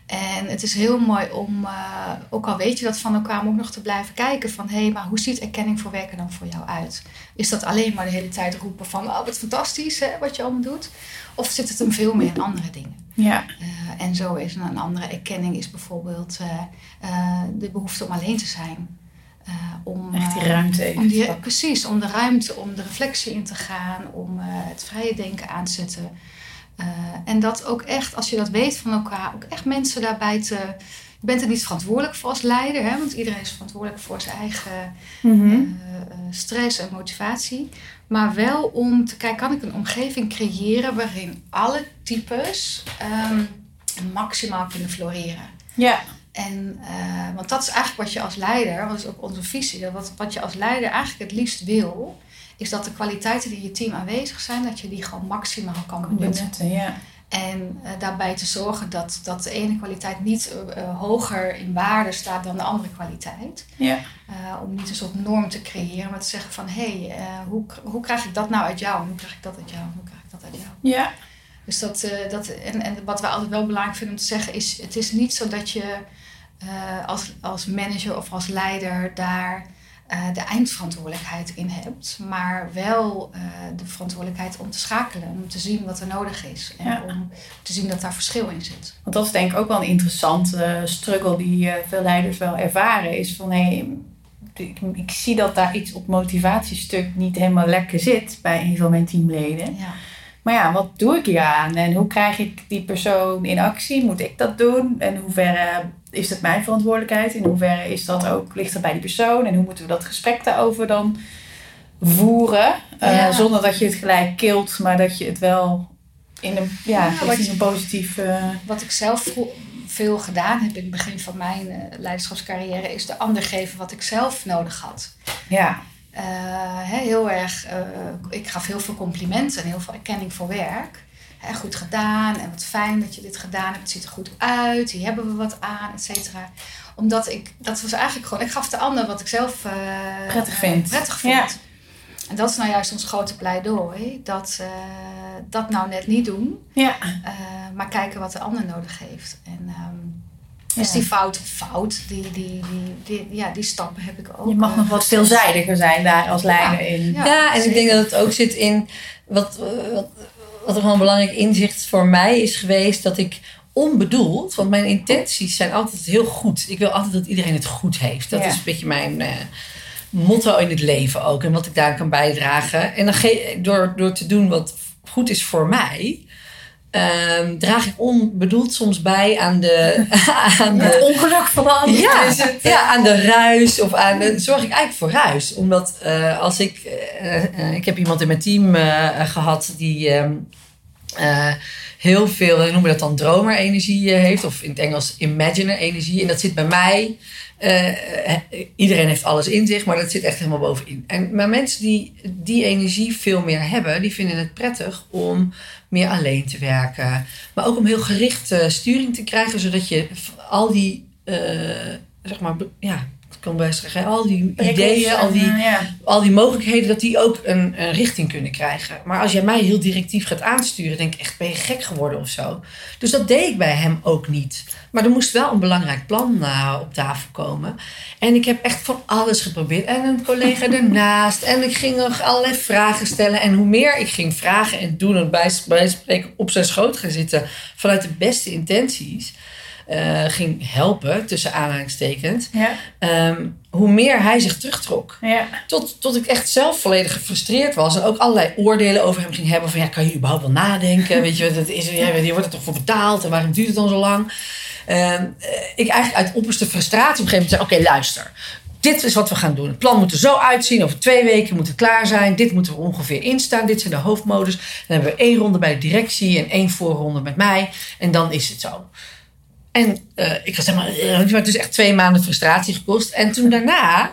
[SPEAKER 2] En het is heel mooi om, eh, ook al weet je dat van elkaar, om ook nog te blijven kijken van hé, hey, maar hoe ziet erkenning voor werk er dan voor jou uit? Is dat alleen maar de hele tijd roepen van oh, wat fantastisch hè, wat je allemaal doet? Of zit het hem veel meer in andere dingen?
[SPEAKER 1] Ja.
[SPEAKER 2] Eh, en zo is een, een andere erkenning is bijvoorbeeld eh, eh, de behoefte om alleen te zijn. Eh, om,
[SPEAKER 1] Echt die
[SPEAKER 2] eh,
[SPEAKER 1] ruimte even
[SPEAKER 2] om die, precies, om de ruimte, om de reflectie in te gaan, om eh, het vrije denken aan te zetten. En dat ook echt, als je dat weet van elkaar, ook echt mensen daarbij te, je bent er niet verantwoordelijk voor als leider, hè, want iedereen is verantwoordelijk voor zijn eigen
[SPEAKER 1] Mhm.
[SPEAKER 2] stress en motivatie. Maar wel om te kijken, kan ik een omgeving creëren waarin alle types ehm, maximaal kunnen floreren.
[SPEAKER 1] Ja.
[SPEAKER 2] En, eh, want dat is eigenlijk wat je als leider, dat is ook onze visie, dat wat, wat je als leider eigenlijk het liefst wil, is dat de kwaliteiten die in je team aanwezig zijn, dat je die gewoon maximaal kan benutten.
[SPEAKER 1] Ja.
[SPEAKER 2] En eh, daarbij te zorgen dat, dat de ene kwaliteit niet eh, hoger in waarde staat dan de andere kwaliteit.
[SPEAKER 1] Ja.
[SPEAKER 2] Om niet een soort norm te creëren, maar te zeggen van hé, hey, hoe, hoe krijg ik dat nou uit jou? Hoe krijg ik dat uit jou? Hoe krijg ik dat uit jou?
[SPEAKER 1] Ja.
[SPEAKER 2] Dus dat, dat en, en wat we altijd wel belangrijk vinden om te zeggen is: het is niet zo dat je eh, als, als manager of als leider daar eh, de eindverantwoordelijkheid in hebt, maar wel eh, de verantwoordelijkheid om te schakelen, om te zien wat er nodig is en
[SPEAKER 1] Ja.
[SPEAKER 2] om te zien dat daar verschil in zit.
[SPEAKER 1] Want dat is denk ik ook wel een interessante struggle die veel leiders wel ervaren. Is van hé, ik, ik zie dat daar iets op motivatiestuk niet helemaal lekker zit bij een van mijn teamleden.
[SPEAKER 2] Ja.
[SPEAKER 1] Maar ja, wat doe ik hier aan? En hoe krijg ik die persoon in actie? Moet ik dat doen? En in hoeverre is het mijn verantwoordelijkheid? In hoeverre is dat ook, ligt dat bij die persoon? En hoe moeten we dat gesprek daarover dan voeren? Eh, zonder dat je het gelijk kilt, maar dat je het wel in een, ja,
[SPEAKER 2] Ja, wat
[SPEAKER 1] een positief... eh,
[SPEAKER 2] Wat ik zelf veel gedaan heb in het begin van mijn eh, leiderschapscarrière, is de ander geven wat ik zelf nodig had.
[SPEAKER 1] ja,
[SPEAKER 2] heel erg, ik gaf heel veel complimenten en heel veel erkenning voor werk. Hè, goed gedaan en wat fijn dat je dit gedaan hebt. Het ziet er goed uit, hier hebben we wat aan, et cetera. Omdat ik, dat was eigenlijk gewoon, ik gaf de ander wat ik zelf eh,
[SPEAKER 1] Prettig
[SPEAKER 2] eh,
[SPEAKER 1] vind.
[SPEAKER 2] prettig vond.
[SPEAKER 1] Ja.
[SPEAKER 2] En dat is nou juist ons grote pleidooi. Dat eh, dat nou net niet doen,
[SPEAKER 1] ja.
[SPEAKER 2] eh, maar kijken wat de ander nodig heeft. En ehm,
[SPEAKER 1] Ja.
[SPEAKER 2] dus die fout fout, die, die, die, die, ja, die stappen heb ik ook.
[SPEAKER 1] Je mag nog wat veelzijdiger zijn daar als leider in.
[SPEAKER 2] Ja,
[SPEAKER 3] Ja, en ik denk dat het ook zit in wat, wat, wat er gewoon een belangrijk inzicht voor mij is geweest, dat ik onbedoeld, want mijn intenties zijn altijd heel goed. Ik wil altijd dat iedereen het goed heeft. Dat
[SPEAKER 1] Ja.
[SPEAKER 3] is een beetje mijn eh, motto in het leven ook en wat ik daar kan bijdragen. En dan ge- door, door te doen wat goed is voor mij. Ehm, draag ik onbedoeld soms bij aan de, aan de,
[SPEAKER 1] Het ongeluk van de ander
[SPEAKER 3] ja,
[SPEAKER 1] is het.
[SPEAKER 3] ja, aan de ruis of aan de, zorg ik eigenlijk voor ruis. Omdat eh, als ik, eh, eh, ik heb iemand in mijn team eh, gehad die ehm, eh, heel veel, we noemen dat dan dromer-energie eh, heeft, of in het Engels imaginer-energie. En dat zit bij mij. Eh, eh, iedereen heeft alles in zich, maar dat zit echt helemaal bovenin. En maar mensen die die energie veel meer hebben, die vinden het prettig om meer alleen te werken. Maar ook om heel gericht eh, sturing te krijgen, zodat je al die, zeg maar, ja, kan zeggen, al die ideeën, al die,
[SPEAKER 1] Ja.
[SPEAKER 3] al die mogelijkheden, dat die ook een, een richting kunnen krijgen. Maar als jij mij heel directief gaat aansturen, denk ik echt, ben je gek geworden of zo. Dus dat deed ik bij hem ook niet. Maar er moest wel een belangrijk plan eh, op tafel komen. En ik heb echt van alles geprobeerd. En een collega ernaast. En ik ging nog allerlei vragen stellen. En hoe meer ik ging vragen en doen en bij, bij spreken op zijn schoot gaan zitten vanuit de beste intenties. Eh, ging helpen, tussen aanhalingstekens.
[SPEAKER 1] Ja.
[SPEAKER 3] ehm, hoe meer hij zich terugtrok.
[SPEAKER 1] Ja.
[SPEAKER 3] Tot, tot ik echt zelf volledig gefrustreerd was. En ook allerlei oordelen over hem ging hebben. Van ja, kan je überhaupt wel nadenken? Weet je, dat is, ja, je wordt er toch voor betaald. En waarom duurt het dan zo lang? Ehm, eh, ik eigenlijk uit opperste frustratie op een gegeven moment zei... Oké, luister. Dit is wat we gaan doen. Het plan moet er zo uitzien. Over twee weken moet het klaar zijn. Dit moeten we ongeveer instaan. Dit zijn de hoofdmodus. Dan hebben we één ronde bij de directie en één voorronde met mij. En dan is het zo. En eh, ik zeg maar, eh, maar het is echt twee maanden frustratie gekost. En toen daarna,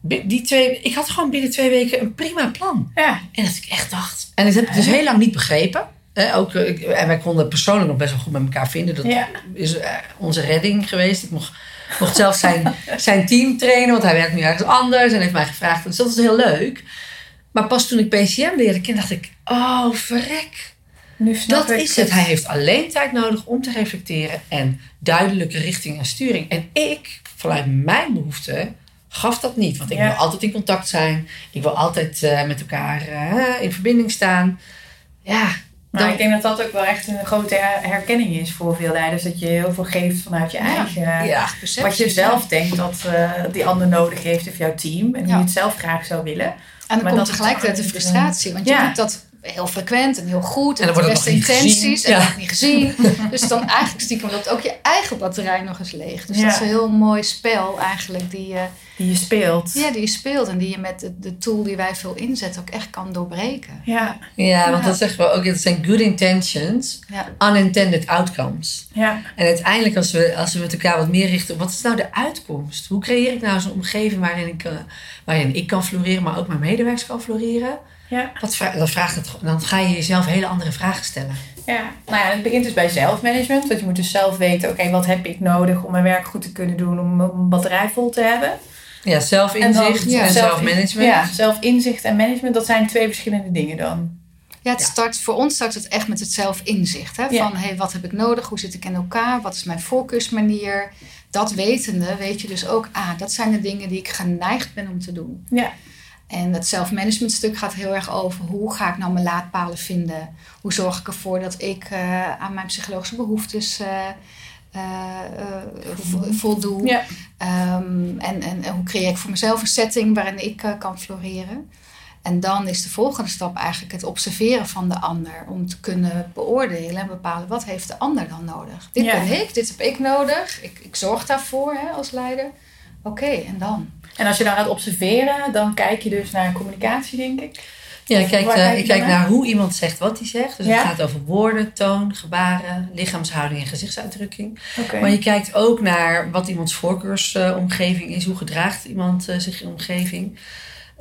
[SPEAKER 3] die twee, ik had gewoon binnen twee weken een prima plan.
[SPEAKER 1] Ja.
[SPEAKER 3] En dat ik echt dacht. En dat heb ik dus heel lang niet begrepen. Eh, ook, eh, ik- en wij konden persoonlijk nog best wel goed met elkaar vinden. Dat
[SPEAKER 1] Ja.
[SPEAKER 3] is eh, onze redding geweest. Ik mocht, mocht zelf zijn, zijn team trainen, want hij werkt nu ergens anders en heeft mij gevraagd. Dus dat was heel leuk. Maar pas toen ik PCM leerde kennen, dacht ik: oh, verrek.
[SPEAKER 1] Nu snap
[SPEAKER 3] Dat
[SPEAKER 1] ik
[SPEAKER 3] is het. Hij heeft alleen tijd nodig om te reflecteren en duidelijke richting en sturing. En ik, vanuit mijn behoefte, gaf dat niet. Want ik
[SPEAKER 1] Ja.
[SPEAKER 3] wil altijd in contact zijn. Ik wil altijd eh, met elkaar eh, in verbinding staan. Ja,
[SPEAKER 1] Maar
[SPEAKER 3] dan,
[SPEAKER 1] ik denk dat dat ook wel echt een grote her- herkenning is voor veel leiders. Dat je heel veel geeft vanuit je eigen...
[SPEAKER 3] ja.
[SPEAKER 2] Perceptie.
[SPEAKER 1] Wat je zelf denkt dat eh, die ander nodig heeft of jouw team. En
[SPEAKER 2] Ja.
[SPEAKER 1] je het zelf graag zou willen.
[SPEAKER 2] En dan
[SPEAKER 1] Maar
[SPEAKER 2] komt
[SPEAKER 1] dat-
[SPEAKER 2] tegelijkertijd de frustratie. Want je doet dat heel frequent en heel goed. En, en de beste intenties. En ja. dat niet gezien. dus dan eigenlijk stiekem loopt ook je eigen batterij nog eens leeg. Dus dat is een heel mooi spel eigenlijk die je...
[SPEAKER 1] Die je speelt.
[SPEAKER 2] Ja, die je speelt. En die je met de, de tool die wij veel inzetten ook echt kan doorbreken.
[SPEAKER 3] Ja, ja want dat zeggen we ook. Het zijn good intentions, unintended outcomes.
[SPEAKER 1] Ja.
[SPEAKER 3] En uiteindelijk als we, als we met elkaar wat meer richten op wat is nou de uitkomst? Hoe creëer ik nou zo'n omgeving waarin ik, uh, waarin ik kan floreren, maar ook mijn medewerkers kan floreren?
[SPEAKER 1] Ja.
[SPEAKER 3] Dat vraagt het, dan ga je jezelf hele andere vragen stellen.
[SPEAKER 1] Ja, nou ja, het begint dus bij zelfmanagement. Want je moet dus zelf weten, oké, wat heb ik nodig om mijn werk goed te kunnen doen, om mijn batterij vol te hebben.
[SPEAKER 3] Ja, zelfinzicht en, en zelfmanagement.
[SPEAKER 1] Ja, zelfinzicht en management, dat zijn twee verschillende dingen dan.
[SPEAKER 2] Ja, het start, voor ons start het echt met het zelfinzicht. Hè? Van, hey, wat heb ik nodig? Hoe zit ik in elkaar? Wat is mijn voorkeursmanier? Dat wetende weet je dus ook, ah, dat zijn de dingen die ik geneigd ben om te doen.
[SPEAKER 1] Ja.
[SPEAKER 2] En het zelfmanagement stuk gaat heel erg over hoe ga ik nou mijn laadpalen vinden? Hoe zorg ik ervoor dat ik uh, aan mijn psychologische behoeftes uh, uh, voldoe?
[SPEAKER 1] Ja.
[SPEAKER 2] Um, en, en, en, hoe creëer ik voor mezelf een setting waarin ik kan floreren? En dan is de volgende stap eigenlijk het observeren van de ander. Om te kunnen beoordelen en bepalen wat heeft de ander dan nodig. Dit
[SPEAKER 1] Ja.
[SPEAKER 2] ben ik, dit heb ik nodig. Ik, ik zorg daarvoor hè, als leider. Oké, en dan?
[SPEAKER 1] En als je dan gaat observeren, dan kijk je dus naar communicatie, denk ik.
[SPEAKER 3] Ja, ik kijk, eh, ik kijk naar hoe iemand zegt wat hij zegt. Dus
[SPEAKER 1] Ja.
[SPEAKER 3] het gaat over woorden, toon, gebaren, lichaamshouding en gezichtsuitdrukking.
[SPEAKER 1] Oké.
[SPEAKER 3] Maar je kijkt ook naar wat iemands voorkeursomgeving is. Hoe gedraagt iemand eh, zich in omgeving?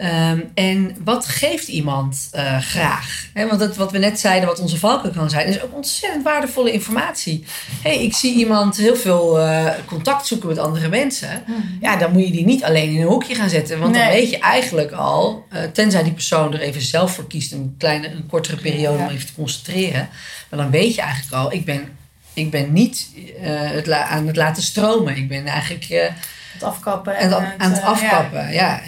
[SPEAKER 3] Ehm, en wat geeft iemand eh, graag? Want dat, wat we net zeiden, wat onze valken kan zijn, is ook ontzettend waardevolle informatie. hey, ik zie iemand heel veel eh, contact zoeken met andere mensen. Ja, dan moet je die niet alleen in een hoekje gaan zetten. Want dan weet je eigenlijk al, eh, tenzij die persoon er even zelf voor kiest, een kleine, een kortere periode
[SPEAKER 2] Ja.
[SPEAKER 3] om even te concentreren. Maar dan weet je eigenlijk al, ik ben, ik ben niet het aan het laten stromen. Ik ben eigenlijk
[SPEAKER 1] Het afkappen.
[SPEAKER 3] en
[SPEAKER 1] het,
[SPEAKER 3] aan het
[SPEAKER 1] eh,
[SPEAKER 3] afkappen. Ja,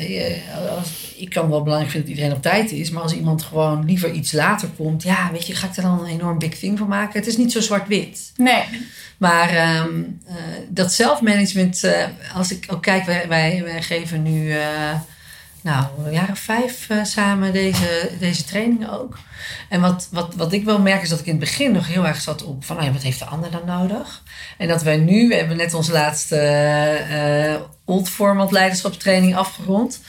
[SPEAKER 3] als, ik kan wel belangrijk vinden dat iedereen op tijd is. Maar als iemand gewoon liever iets later komt. Ja, weet je, ga ik er dan een enorm big thing van maken? Het is niet zo zwart-wit.
[SPEAKER 1] Nee.
[SPEAKER 3] Maar ehm, eh, dat zelfmanagement, eh, als ik ook kijk, wij, wij, wij geven nu nou, een jaar of vijf eh, samen deze, deze trainingen ook. En wat, wat, wat ik wel merk is dat ik in het begin nog heel erg zat op van, oh ja, wat heeft de ander dan nodig? En dat wij nu, we hebben net onze laatste eh, old format leiderschapstraining afgerond.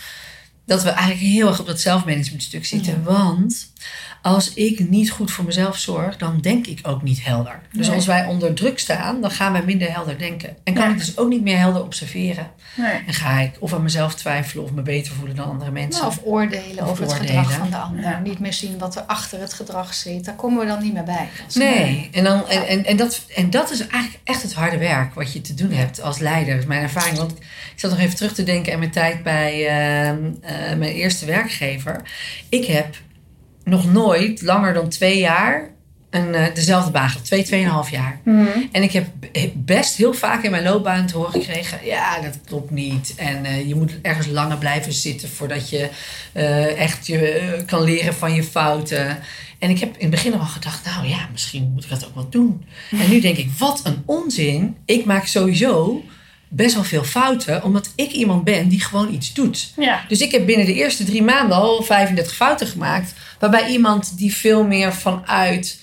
[SPEAKER 3] Dat we eigenlijk heel erg op dat zelfmanagement stuk zitten. Want als ik niet goed voor mezelf zorg, dan denk ik ook niet helder. Dus
[SPEAKER 1] Nee.
[SPEAKER 3] als wij onder druk staan, dan gaan wij minder helder denken. En kan ik dus ook niet meer helder observeren.
[SPEAKER 1] nee.
[SPEAKER 3] En ga ik of aan mezelf twijfelen of me beter voelen dan andere mensen.
[SPEAKER 2] Nou, of oordelen
[SPEAKER 3] Of
[SPEAKER 2] over het gedrag van de ander.
[SPEAKER 1] Ja.
[SPEAKER 2] Niet meer zien wat er achter het gedrag zit. Daar komen we dan niet meer bij.
[SPEAKER 3] Nee, en, dan, en, en, en, dat, en dat is eigenlijk echt het harde werk wat je te doen hebt als leider. Dat is mijn ervaring. Want ik zat nog even terug te denken aan mijn tijd bij ehm, eh, mijn eerste werkgever. Ik heb nog nooit langer dan twee jaar een, eh, dezelfde baan gehad. Twee, tweeënhalf jaar.
[SPEAKER 1] Mhm.
[SPEAKER 3] En ik heb best heel vaak in mijn loopbaan te horen gekregen: ja, dat klopt niet. En eh, je moet ergens langer blijven zitten voordat je eh, echt je kan leren van je fouten. En ik heb in het begin al gedacht: nou ja, misschien moet ik dat ook wel doen. En nu denk ik: wat een onzin. Ik maak sowieso best wel veel fouten, omdat ik iemand ben die gewoon iets doet.
[SPEAKER 1] Ja.
[SPEAKER 3] Dus ik heb binnen de eerste drie maanden al 35 fouten gemaakt. Waarbij iemand die veel meer vanuit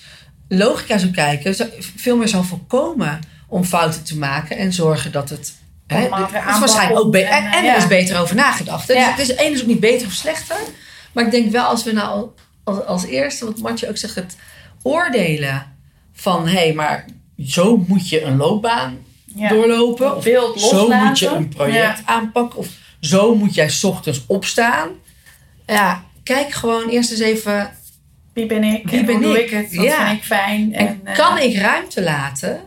[SPEAKER 3] logica zou kijken, veel meer zou voorkomen om fouten te maken en zorgen dat het. Hè, het is waarschijnlijk ook en, en er is beter over nagedacht.
[SPEAKER 1] Ja.
[SPEAKER 3] Dus het is, één is ook niet beter of slechter. Maar ik denk wel als we nou als, als eerste, wat Martje ook zegt, het oordelen van hé, hey, maar zo moet je een loopbaan
[SPEAKER 1] Ja.
[SPEAKER 3] doorlopen. Of
[SPEAKER 1] Beeld
[SPEAKER 3] zo moet je een project
[SPEAKER 1] Ja.
[SPEAKER 3] aanpakken. Of zo moet jij 's ochtends opstaan. Ja, kijk gewoon eerst eens even.
[SPEAKER 1] Wie ben ik?
[SPEAKER 3] Wie
[SPEAKER 1] en
[SPEAKER 3] ben
[SPEAKER 1] hoe doe
[SPEAKER 3] ik?
[SPEAKER 1] ik het? Wat
[SPEAKER 3] Ja.
[SPEAKER 1] vind ik fijn?
[SPEAKER 3] En,
[SPEAKER 1] En, eh,
[SPEAKER 3] kan ik ruimte laten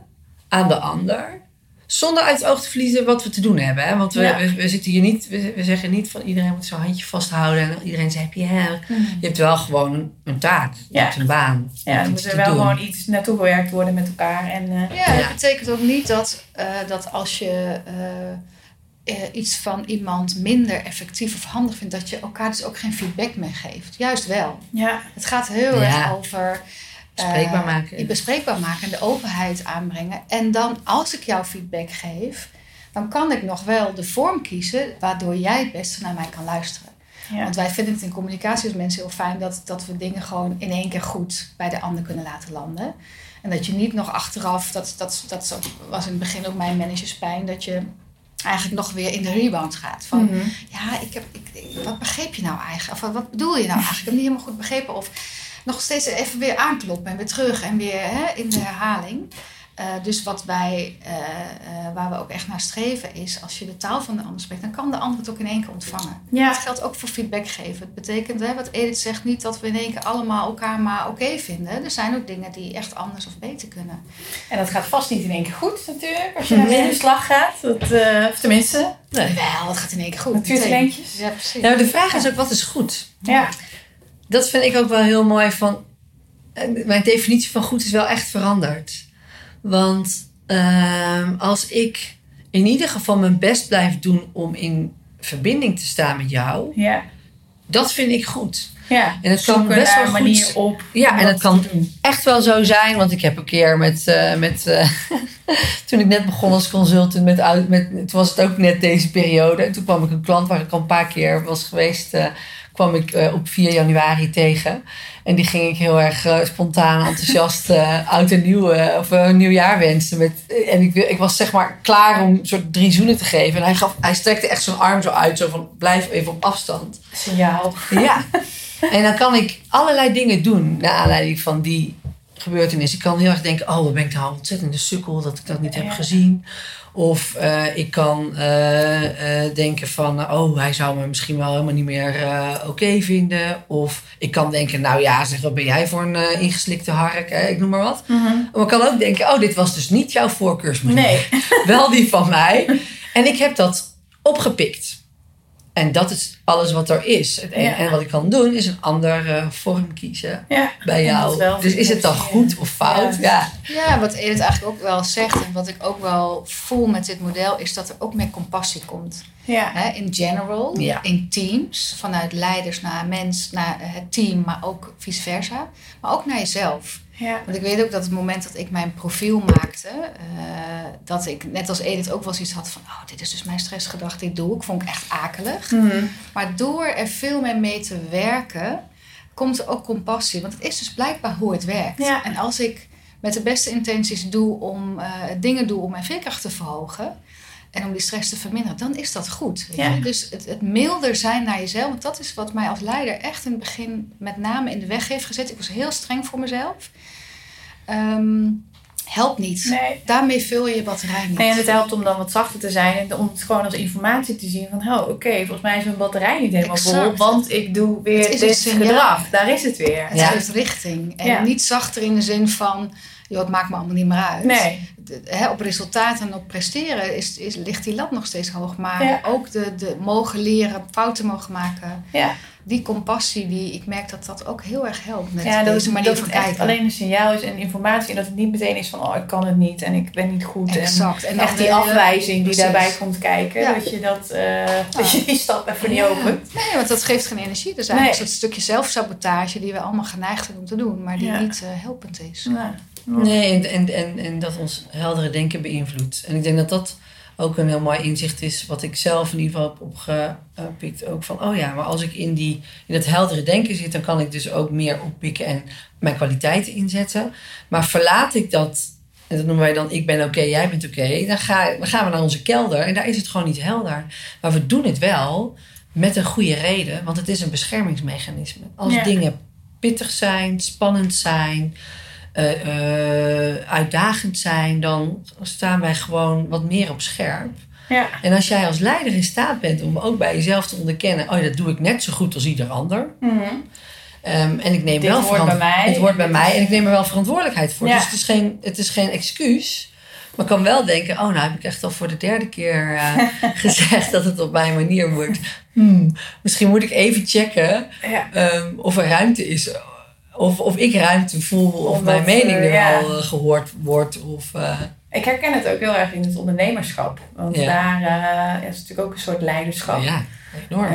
[SPEAKER 3] aan de ander? Zonder uit het oog te verliezen wat we te doen hebben. Hè? Want we,
[SPEAKER 1] Ja.
[SPEAKER 3] we, we zitten hier niet, we, we zeggen niet van iedereen moet zijn handje vasthouden en iedereen zegt ja. Je hebt wel gewoon een, een taak, je
[SPEAKER 1] Ja.
[SPEAKER 3] hebt een baan. je
[SPEAKER 1] Ja, er moet er wel
[SPEAKER 3] doen.
[SPEAKER 1] gewoon iets naartoe gewerkt worden met elkaar. En, eh,
[SPEAKER 2] Ja,
[SPEAKER 3] Ja.
[SPEAKER 2] dat betekent ook niet dat, eh, dat als je eh, iets van iemand minder effectief of handig vindt, dat je elkaar dus ook geen feedback meer geeft. Juist wel.
[SPEAKER 1] ja.
[SPEAKER 2] Het gaat heel
[SPEAKER 3] Ja.
[SPEAKER 2] erg over
[SPEAKER 3] Bespreekbaar maken.
[SPEAKER 2] je bespreekbaar maken en de openheid aanbrengen. En dan, als ik jou feedback geef, dan kan ik nog wel de vorm kiezen waardoor jij het beste naar mij kan luisteren. Want wij vinden het in communicatie als mensen heel fijn dat, dat we dingen gewoon in één keer goed bij de ander kunnen laten landen. En dat je niet nog achteraf, dat, dat, dat was in het begin ook mijn managerspijn, dat je eigenlijk nog weer in de rebound gaat. Van mhm. ja, ik heb, ik, wat begreep je nou eigenlijk? Of wat bedoel je nou eigenlijk? Ik heb niet helemaal goed begrepen. Of nog steeds even weer aankloppen en weer terug en weer hè, in de herhaling. Uh, dus wat wij, uh, uh, waar we ook echt naar streven is, als je de taal van de ander spreekt, dan kan de ander het ook in één keer ontvangen. Ja. Dat geldt ook voor feedback geven. Het betekent, hè, wat Edith zegt, niet dat we in één keer allemaal elkaar maar oké vinden. Er zijn ook dingen die echt anders of beter kunnen.
[SPEAKER 1] En dat gaat vast niet in één keer goed natuurlijk, als je naar de slag gaat. Dat, of tenminste.
[SPEAKER 2] Nee. Wel, het gaat in één keer goed.
[SPEAKER 1] Natuurtalentjes.
[SPEAKER 3] Ja, precies. Nou, de vraag is ook, wat is goed? Ja. Dat vind ik ook wel heel mooi van... Mijn definitie van goed is wel echt veranderd. Want uh, als ik in ieder geval mijn best blijf doen om in verbinding te staan met jou, ja. dat vind ik goed.
[SPEAKER 1] Ja, en het kan best wel manier op.
[SPEAKER 3] Ja, en het kan echt wel zo zijn, want ik heb een keer met, uh, met uh, toen ik net begon als consultant met, met, toen was het ook net deze periode. En toen kwam ik een klant waar ik al een paar keer was geweest, kwam ik op 4 januari tegen. En die ging ik heel erg uh, spontaan, enthousiast uh, oud en nieuw of een nieuwjaar wensen. Met, en ik, ik was zeg maar klaar om soort drie zoenen te geven. En hij, gaf, hij strekte echt zijn arm zo uit, zo van blijf even op afstand.
[SPEAKER 1] Signaal.
[SPEAKER 3] Ja. En dan kan ik allerlei dingen doen naar aanleiding van die gebeurtenis. Ik kan heel erg denken, oh, wat ben ik nou ontzettend de sukkel dat ik dat niet heb gezien. Of uh, ik kan uh, uh, denken van, oh, hij zou me misschien wel helemaal niet meer oké okay vinden. Of ik kan denken, nou ja, zeg, wat ben jij voor een ingeslikte hark? Hè? Ik noem maar wat. Mm -hmm. Maar ik kan ook denken, oh, dit was dus niet jouw voorkeursmanier. Nee. wel die van mij. En ik heb dat opgepikt. En dat is alles wat er is. Het En wat ik kan doen is een andere vorm kiezen ja. bij jou. Dus is het dan goed of fout? Ja.
[SPEAKER 2] ja. wat Edith eigenlijk ook wel zegt en wat ik ook wel voel met dit model is dat er ook meer compassie komt. Ja. in general, in teams, vanuit leiders naar mens, naar het team, maar ook vice versa. Maar ook naar jezelf. Ja. Want ik weet ook dat het moment dat ik mijn profiel maakte, uh, dat ik net als Edith ook wel zoiets had van, oh, dit is dus mijn stressgedachte, dit doe ik. Vond ik echt akelig. Mm. Maar door er veel meer mee te werken, komt er ook compassie. Want het is dus blijkbaar hoe het werkt. Ja. En als ik met de beste intenties doe om uh, dingen doe om mijn veerkracht te verhogen, en om die stress te verminderen, dan is dat goed. Ja. Dus het, het milder zijn naar jezelf, want dat is wat mij als leider echt in het begin met name in de weg heeft gezet. Ik was heel streng voor mezelf. Um, helpt niet. Nee. Daarmee vul je je batterij niet.
[SPEAKER 1] Nee, en het helpt om dan wat zachter te zijn en om het gewoon als informatie te zien van, oh, oké, volgens mij is mijn batterij niet helemaal vol, want ik doe weer dit gedrag. Daar is het weer.
[SPEAKER 2] Het ja. geeft richting. En niet zachter in de zin van, joh, het maakt me allemaal niet meer uit. Nee. op resultaten en op presteren is, is, ligt die lat nog steeds hoog. Maar ook de, de mogen leren, fouten mogen maken. Ja. Die compassie, die, ik merk dat dat ook heel erg helpt met ja, deze manier dat van kijken.
[SPEAKER 1] Echt alleen een signaal is en informatie. En dat het niet meteen is van, oh, ik kan het niet en ik ben niet goed. Exact. En, echt die afwijzing die daarbij komt kijken. Dat je dat, uh, dat je die stap even niet opent.
[SPEAKER 2] Nee, want dat geeft geen energie. Dus eigenlijk nee. is dat stukje zelfsabotage die we allemaal geneigd zijn om te doen. Maar die niet uh, helpend is.
[SPEAKER 3] Nee, en, en, en, dat ons heldere denken beïnvloedt. En ik denk dat dat ook een heel mooi inzicht is, wat ik zelf in ieder geval heb opgepikt. Ook van, oh ja, maar als ik in, die, in dat heldere denken zit, dan kan ik dus ook meer oppikken en mijn kwaliteiten inzetten. Maar verlaat ik dat, en dat noemen wij dan, ik ben oké, jij bent oké, dan, ga, dan gaan we naar onze kelder en daar is het gewoon niet helder. Maar we doen het wel met een goede reden, want het is een beschermingsmechanisme. Als dingen pittig zijn, spannend zijn, uitdagend zijn, dan staan wij gewoon wat meer op scherp. Ja. En als jij als leider in staat bent om ook bij jezelf te onderkennen: oh, dat doe ik net zo goed als ieder ander. Mm en ik neem
[SPEAKER 1] Dit
[SPEAKER 3] wel
[SPEAKER 1] hoort bij mij.
[SPEAKER 3] Het hoort bij mij en ik neem er wel verantwoordelijkheid voor. Dus het is, geen, het is geen excuus. Maar ik kan wel denken: oh, nou heb ik echt al voor de derde keer uh, gezegd dat het op mijn manier moet. Hmm, misschien moet ik even checken ja. um, of er ruimte is of, of ik ruimte voel of mijn mening er wel eh, gehoord wordt. Of, uh...
[SPEAKER 1] Ik herken het ook heel erg in het ondernemerschap. Want daar uh, is natuurlijk ook een soort leiderschap.
[SPEAKER 3] Ja, enorm.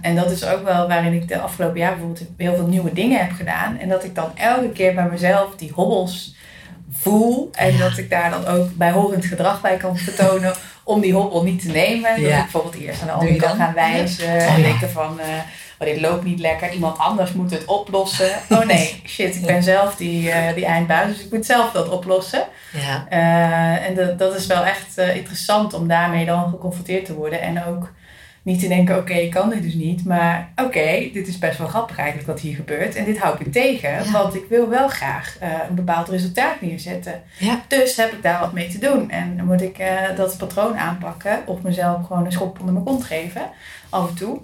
[SPEAKER 1] en dat is ook wel waarin ik de afgelopen jaar bijvoorbeeld heel veel nieuwe dingen heb gedaan. En dat ik dan elke keer bij mezelf die hobbels voel. En dat ik daar dan ook bijhorend gedrag bij kan vertonen om die hobbel niet te nemen. Dat ik bijvoorbeeld eerst aan de andere kant gaan wijzen. En denken van oh, dit loopt niet lekker, iemand anders moet het oplossen. Oh nee, shit, ik ben zelf die, uh, die eindbaas, dus ik moet zelf dat oplossen. Ja. Uh, en dat, dat is wel echt uh, interessant om daarmee dan geconfronteerd te worden. En ook niet te denken, oké, ik kan dit dus niet. Maar oké, dit is best wel grappig eigenlijk wat hier gebeurt. En dit hou ik tegen, want ik wil wel graag een bepaald resultaat neerzetten. Ja. Dus heb ik daar wat mee te doen. En dan moet ik dat patroon aanpakken of mezelf gewoon een schop onder mijn kont geven af en toe.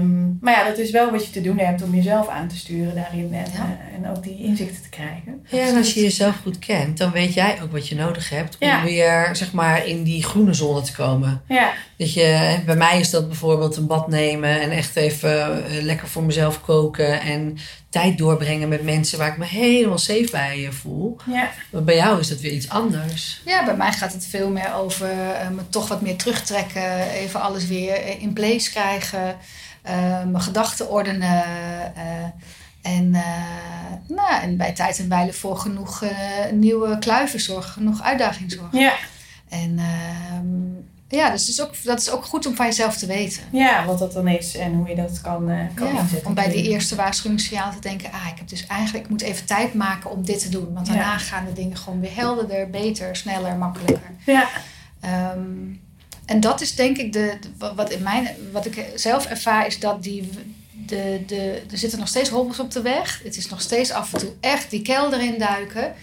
[SPEAKER 1] Um, maar ja, dat is wel wat je te doen hebt om jezelf aan te sturen daarin en, ja. uh, en ook die inzichten te krijgen.
[SPEAKER 3] Ja, en als je jezelf goed kent, dan weet jij ook wat je nodig hebt om ja. weer zeg maar in die groene zone te komen. Ja. Dat je, bij mij is dat bijvoorbeeld een bad nemen en echt even uh, lekker voor mezelf koken en tijd doorbrengen met mensen waar ik me helemaal safe bij uh, voel. Ja. Maar bij jou is dat weer iets anders.
[SPEAKER 2] Ja, bij mij gaat het veel meer over uh, me toch wat meer terugtrekken, even alles weer in place krijgen, uh, mijn gedachten ordenen. en, nou, en bij tijd en wijle voor genoeg nieuwe kluiven zorgen, genoeg uitdaging zorgen. Ja. En ehm, ja, dus dat is, ook, dat is ook goed om van jezelf te weten.
[SPEAKER 1] Ja, wat dat dan is en hoe je dat kan, uh, kan ja, inzetten.
[SPEAKER 2] Om bij die eerste waarschuwingssignaal te denken... ah, ik heb dus eigenlijk, ik moet even tijd maken om dit te doen. Want daarna ja. gaan de dingen gewoon weer helderder, beter, sneller, makkelijker. Ja. Um, en dat is denk ik de, de, wat, in mijn, wat ik zelf ervaar... is dat die, de, de, er zitten nog steeds hobbels op de weg. Het is nog steeds af en toe echt die kelder induiken...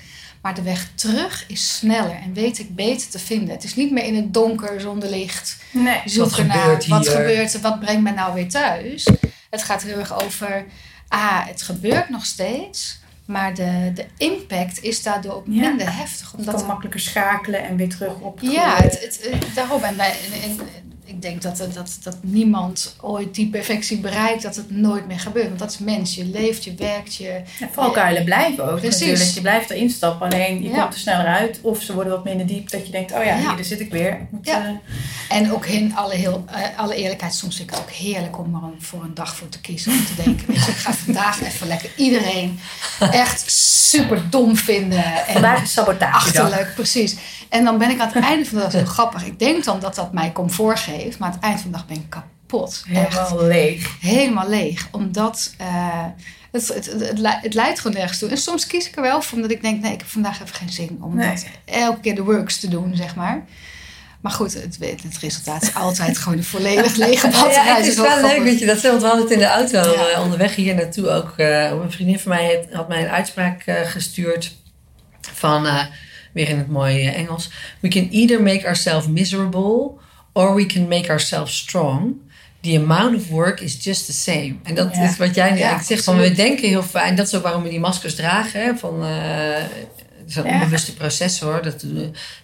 [SPEAKER 2] Maar de weg terug is sneller en weet ik beter te vinden. Het is niet meer in het donker zonder licht. Nee. Zoeken wat gebeurt naar wat gebeurt er, wat brengt mij nou weer thuis. Het gaat heel erg over, ah, het gebeurt nog steeds. Maar de, de impact is daardoor ook minder heftig.
[SPEAKER 1] Omdat het kan makkelijker schakelen en weer terug op.
[SPEAKER 2] Ja, het, het, daarom. En, wij, en, ik denk dat, dat, dat niemand ooit die perfectie bereikt, dat het nooit meer gebeurt. Want dat is mens. Je leeft, je werkt, je...
[SPEAKER 1] Ja, valkuilen blijven ook precies. natuurlijk. Je blijft erin stappen, alleen je komt er sneller uit. Of ze worden wat minder diep, dat je denkt, oh ja, hier zit ik weer. moet, ja.
[SPEAKER 2] Uh... En ook in alle, heel, uh, alle eerlijkheid, soms vind ik het ook heerlijk om er voor een dag voor te kiezen. Om te denken, weet je, ik ga vandaag even lekker iedereen echt super dom vinden. En
[SPEAKER 1] sabotage.
[SPEAKER 2] Achterlijk, precies. En dan ben ik aan het einde van de dag zo grappig. Ik denk dan dat dat mij comfort geeft. Maar aan het eind van de dag ben ik kapot.
[SPEAKER 1] Helemaal leeg.
[SPEAKER 2] Helemaal leeg. Omdat uh, het, het, het, het, leidt gewoon nergens toe. En soms kies ik er wel voor. Omdat ik denk, nee, ik heb vandaag even geen zin. Om nee. dat elke keer de works te doen, zeg maar. Maar goed, het, het resultaat is altijd gewoon een volledig lege batterij.
[SPEAKER 3] Ja, het is wel leuk dat je dat Want We hadden het in de auto ja. onderweg hier naartoe ook. Uh, een vriendin van mij had, had mij een uitspraak uh, gestuurd van... Uh, weer in het mooie Engels. We can either make ourselves miserable or we can make ourselves strong. The amount of work is just the same. En dat is wat jij nu eigenlijk zegt. Van we denken heel fijn. Dat is ook waarom we die maskers dragen. Hè, van, het is een onbewuste proces hoor. Dat,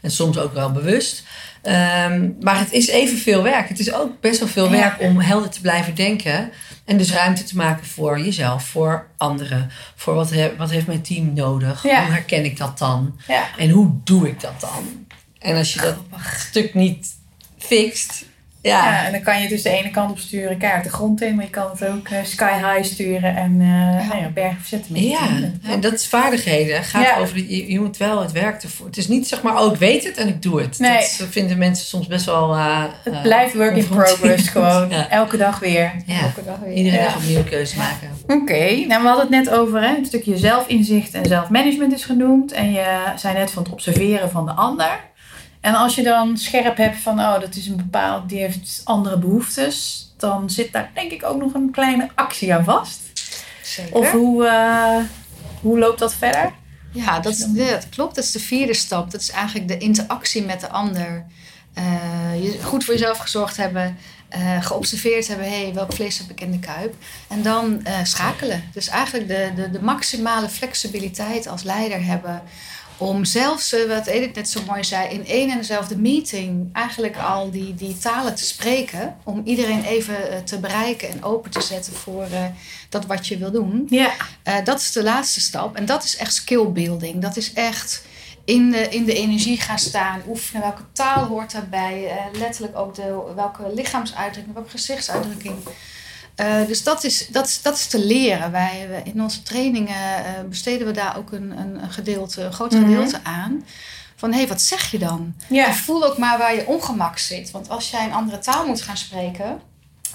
[SPEAKER 3] en soms ook wel bewust. Um, maar het is evenveel werk. Het is ook best wel veel werk om helder te blijven denken. En dus ruimte te maken voor jezelf, voor anderen. Voor wat, he, wat heeft mijn team nodig? Hoe herken ik dat dan? Ja. En hoe doe ik dat dan? En als je dat stuk niet fixt, ja.
[SPEAKER 1] ja. en dan kan je dus de ene kant op sturen, kaart de grond in, maar je kan het ook uh, sky high sturen en uh, ja. Nou ja, bergen verzetten met
[SPEAKER 3] ja. en dat is vaardigheden. gaat over, je, je, moet wel het werk ervoor. Het is niet zeg maar, oh ik weet het en ik doe het. Nee. Dat vinden mensen soms best wel... Uh,
[SPEAKER 1] het blijft work in progress gewoon. Elke dag weer. Elke
[SPEAKER 3] dag weer. Iedere dag opnieuw keuze maken.
[SPEAKER 1] Oké, okay. nou we hadden het net over hè, een stukje zelfinzicht en zelfmanagement is genoemd. En je zei net van het observeren van de ander. En als je dan scherp hebt van, oh, dat is een bepaald, die heeft andere behoeftes, dan zit daar denk ik ook nog een kleine actie aan vast. Zeker. Of hoe, uh, hoe loopt dat verder?
[SPEAKER 2] Ja dat, dat klopt. Dat is de vierde stap. Dat is eigenlijk de interactie met de ander. Uh, je goed voor jezelf gezorgd hebben. Uh, geobserveerd hebben, hé, hey, welk vlees heb ik in de kuip? En dan uh, schakelen. Dus eigenlijk de, de, de maximale flexibiliteit als leider hebben om zelfs, eh, wat Edith net zo mooi zei, in één en dezelfde meeting eigenlijk al die, die talen te spreken. Om iedereen even eh, te bereiken en open te zetten voor uh, dat wat je wil doen. Ja. Uh, dat is de laatste stap. En dat is echt skill building. Dat is echt in de, in de energie gaan staan, oefenen. Welke taal hoort daarbij? letterlijk ook de, welke lichaamsuitdrukking, welke gezichtsuitdrukking. Uh, dus dat is, dat, is, dat is te leren. Wij, in onze trainingen uh, besteden we daar ook een, een, gedeelte, een groot gedeelte mm -hmm. aan. Van hé, hey, wat zeg je dan? En voel ook maar waar je ongemak zit. Want als jij een andere taal moet gaan spreken,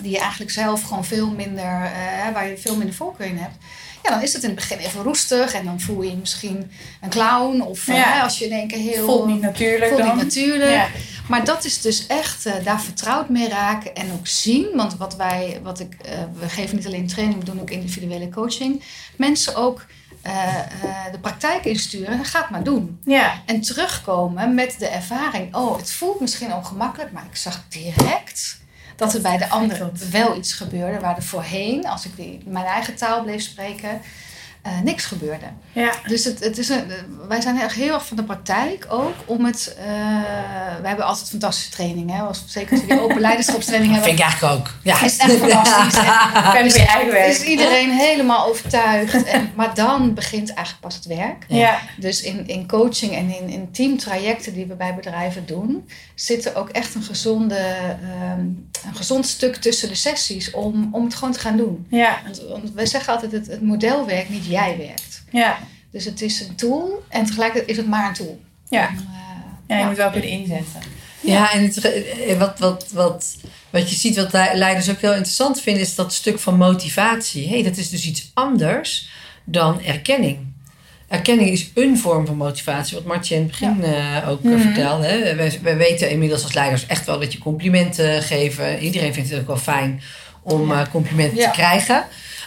[SPEAKER 2] die je eigenlijk zelf gewoon veel minder, uh, waar je veel minder voorkeur in hebt. Ja, dan is het in het begin even roestig en dan voel je je misschien een clown. Of ja. als je in één keer heel.
[SPEAKER 4] Voelt niet natuurlijk.
[SPEAKER 2] Voelt
[SPEAKER 4] dan.
[SPEAKER 2] niet natuurlijk. Ja. Maar dat is dus echt uh, daar vertrouwd mee raken en ook zien. Want wat wij, wat ik, uh, we geven niet alleen training, we doen ook individuele coaching. Mensen ook de praktijk insturen. Ga het maar doen.
[SPEAKER 4] Ja.
[SPEAKER 2] En terugkomen met de ervaring. Oh, het voelt misschien ongemakkelijk, maar ik zag direct dat er bij de anderen wel iets gebeurde. Waar er voorheen, als ik die, mijn eigen taal bleef spreken, uh, niks gebeurde.
[SPEAKER 4] Ja.
[SPEAKER 2] Dus het, het is een, wij zijn echt heel erg van de praktijk ook om het. Uh, we hebben altijd fantastische trainingen. Als, zeker als we die open leiderschapstraining hebben.
[SPEAKER 3] Vind ik eigenlijk ook. Ja.
[SPEAKER 2] Is echt fantastisch. is, is iedereen helemaal overtuigd. En, maar dan begint eigenlijk pas het werk.
[SPEAKER 4] Ja.
[SPEAKER 2] Dus in, in coaching en in, in teamtrajecten die we bij bedrijven doen, zit er ook echt een, gezonde, um, een gezond stuk tussen de sessies om, om het gewoon te gaan doen.
[SPEAKER 4] Ja.
[SPEAKER 2] Want, want wij zeggen altijd: het, het model werkt niet jij werkt.
[SPEAKER 4] Ja.
[SPEAKER 2] Dus het is een tool en tegelijkertijd is het maar een tool.
[SPEAKER 4] Ja, Om, uh, ja je moet wel kunnen inzetten.
[SPEAKER 3] Ja, en het, wat, wat, wat, wat je ziet, wat leiders ook heel interessant vinden, is dat stuk van motivatie. hey, dat is dus iets anders dan erkenning. Erkenning is een vorm van motivatie, wat Martje in het begin ja. uh, ook mm -hmm. vertelde. Hè. Wij, wij, weten inmiddels als leiders echt wel dat je complimenten geven. Iedereen vindt het ook wel fijn om ja. uh, complimenten ja. te krijgen.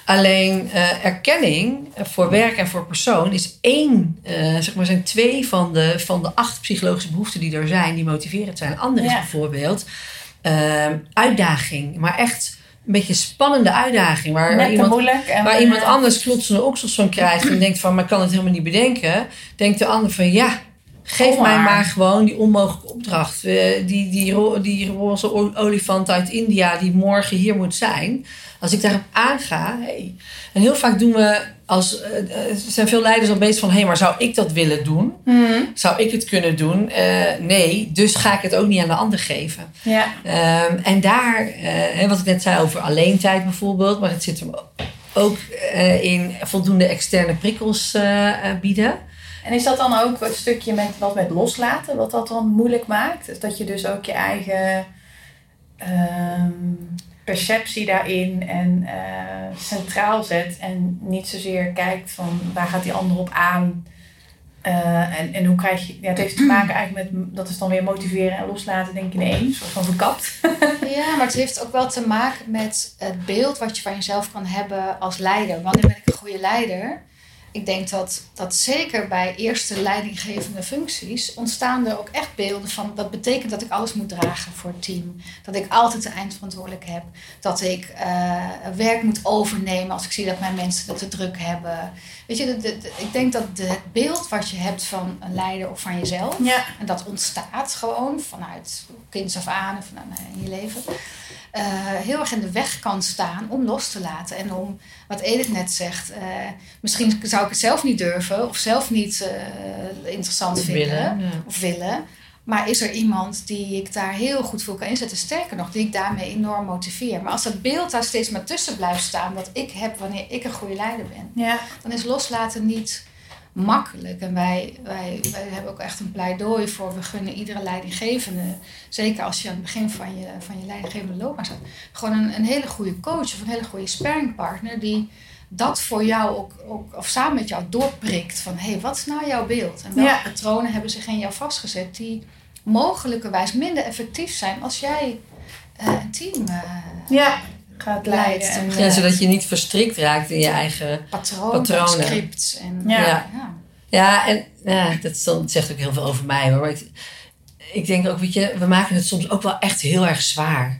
[SPEAKER 3] Alleen uh, erkenning voor werk en voor persoon is één, uh, zeg maar, zijn twee van de, van de acht psychologische behoeften die er zijn, die motiverend zijn. Ander is bijvoorbeeld uh, uitdaging, maar echt een beetje een spannende uitdaging. Waar, waar iemand,
[SPEAKER 4] en
[SPEAKER 3] waar iemand anders klotsende oksels van krijgt en denkt van, maar ik kan het helemaal niet bedenken. Denkt de ander van, ja, Geef oh, mij maar gewoon die onmogelijke opdracht. Uh, die, die, die roze olifant uit India die morgen hier moet zijn. Als ik daarop aanga. Hey. En heel vaak doen we als. Uh, zijn veel leiders al bezig van: hé, hey, maar zou ik dat willen doen?
[SPEAKER 4] Mm.
[SPEAKER 3] Zou ik het kunnen doen? Uh, nee, dus ga ik het ook niet aan de ander geven.
[SPEAKER 4] Ja.
[SPEAKER 3] Um, en daar, wat ik net zei over alleentijd bijvoorbeeld, maar het zit hem ook in voldoende externe prikkels bieden.
[SPEAKER 4] En is dat dan ook een stukje met wat met loslaten, wat dat dan moeilijk maakt? Dus dat je dus ook je eigen um, perceptie daarin en uh, centraal zet en niet zozeer kijkt van waar gaat die ander op aan uh, en, en hoe krijg je, ja, het heeft te maken eigenlijk met, dat is dan weer motiveren en loslaten denk ik in één, soort van verkapt.
[SPEAKER 2] ja, maar het heeft ook wel te maken met het beeld wat je van jezelf kan hebben als leider. Wanneer ben ik een goede leider? Ik denk dat, dat zeker bij eerste leidinggevende functies ontstaan er ook echt beelden van dat betekent dat ik alles moet dragen voor het team. Dat ik altijd de eindverantwoordelijk heb. Dat ik uh, werk moet overnemen als ik zie dat mijn mensen dat te druk hebben. Weet je, de, de, de, ik denk dat het beeld wat je hebt van een leider of van jezelf,
[SPEAKER 4] ja.
[SPEAKER 2] en dat ontstaat gewoon vanuit kinds af aan en vanuit in je leven. Uh, heel erg in de weg kan staan om los te laten. En om, wat Edith net zegt, uh, misschien zou ik het zelf niet durven of zelf niet uh, interessant
[SPEAKER 3] of
[SPEAKER 2] vinden
[SPEAKER 3] willen, ja.
[SPEAKER 2] of willen. Maar is er iemand die ik daar heel goed voor kan inzetten? Sterker nog, die ik daarmee enorm motiveer. Maar als dat beeld daar steeds maar tussen blijft staan, dat ik heb wanneer ik een goede leider ben,
[SPEAKER 4] ja.
[SPEAKER 2] dan is loslaten niet makkelijk. En wij, wij, wij hebben ook echt een pleidooi voor. We gunnen iedere leidinggevende, zeker als je aan het begin van je, van je leidinggevende loopbaan staat, gewoon een, een hele goede coach of een hele goede sparringpartner die dat voor jou ook, ook of samen met jou doorprikt. Van hé, hey, wat is nou jouw beeld? En welke
[SPEAKER 4] Ja.
[SPEAKER 2] patronen hebben zich in jou vastgezet die mogelijkerwijs minder effectief zijn als jij eh, een team eh,
[SPEAKER 4] Ja, gaat leiden. En,
[SPEAKER 2] Ja,
[SPEAKER 3] zodat je niet verstrikt raakt in je eigen
[SPEAKER 2] patronen,
[SPEAKER 3] Patronen.
[SPEAKER 2] scripts. En,
[SPEAKER 4] Ja.
[SPEAKER 3] Ja.
[SPEAKER 2] ja.
[SPEAKER 3] Ja, en ja, dat, is dan- dat zegt ook heel veel over mij. hoor. Maar ik, ik denk ook, weet je, we maken het soms ook wel echt heel erg zwaar.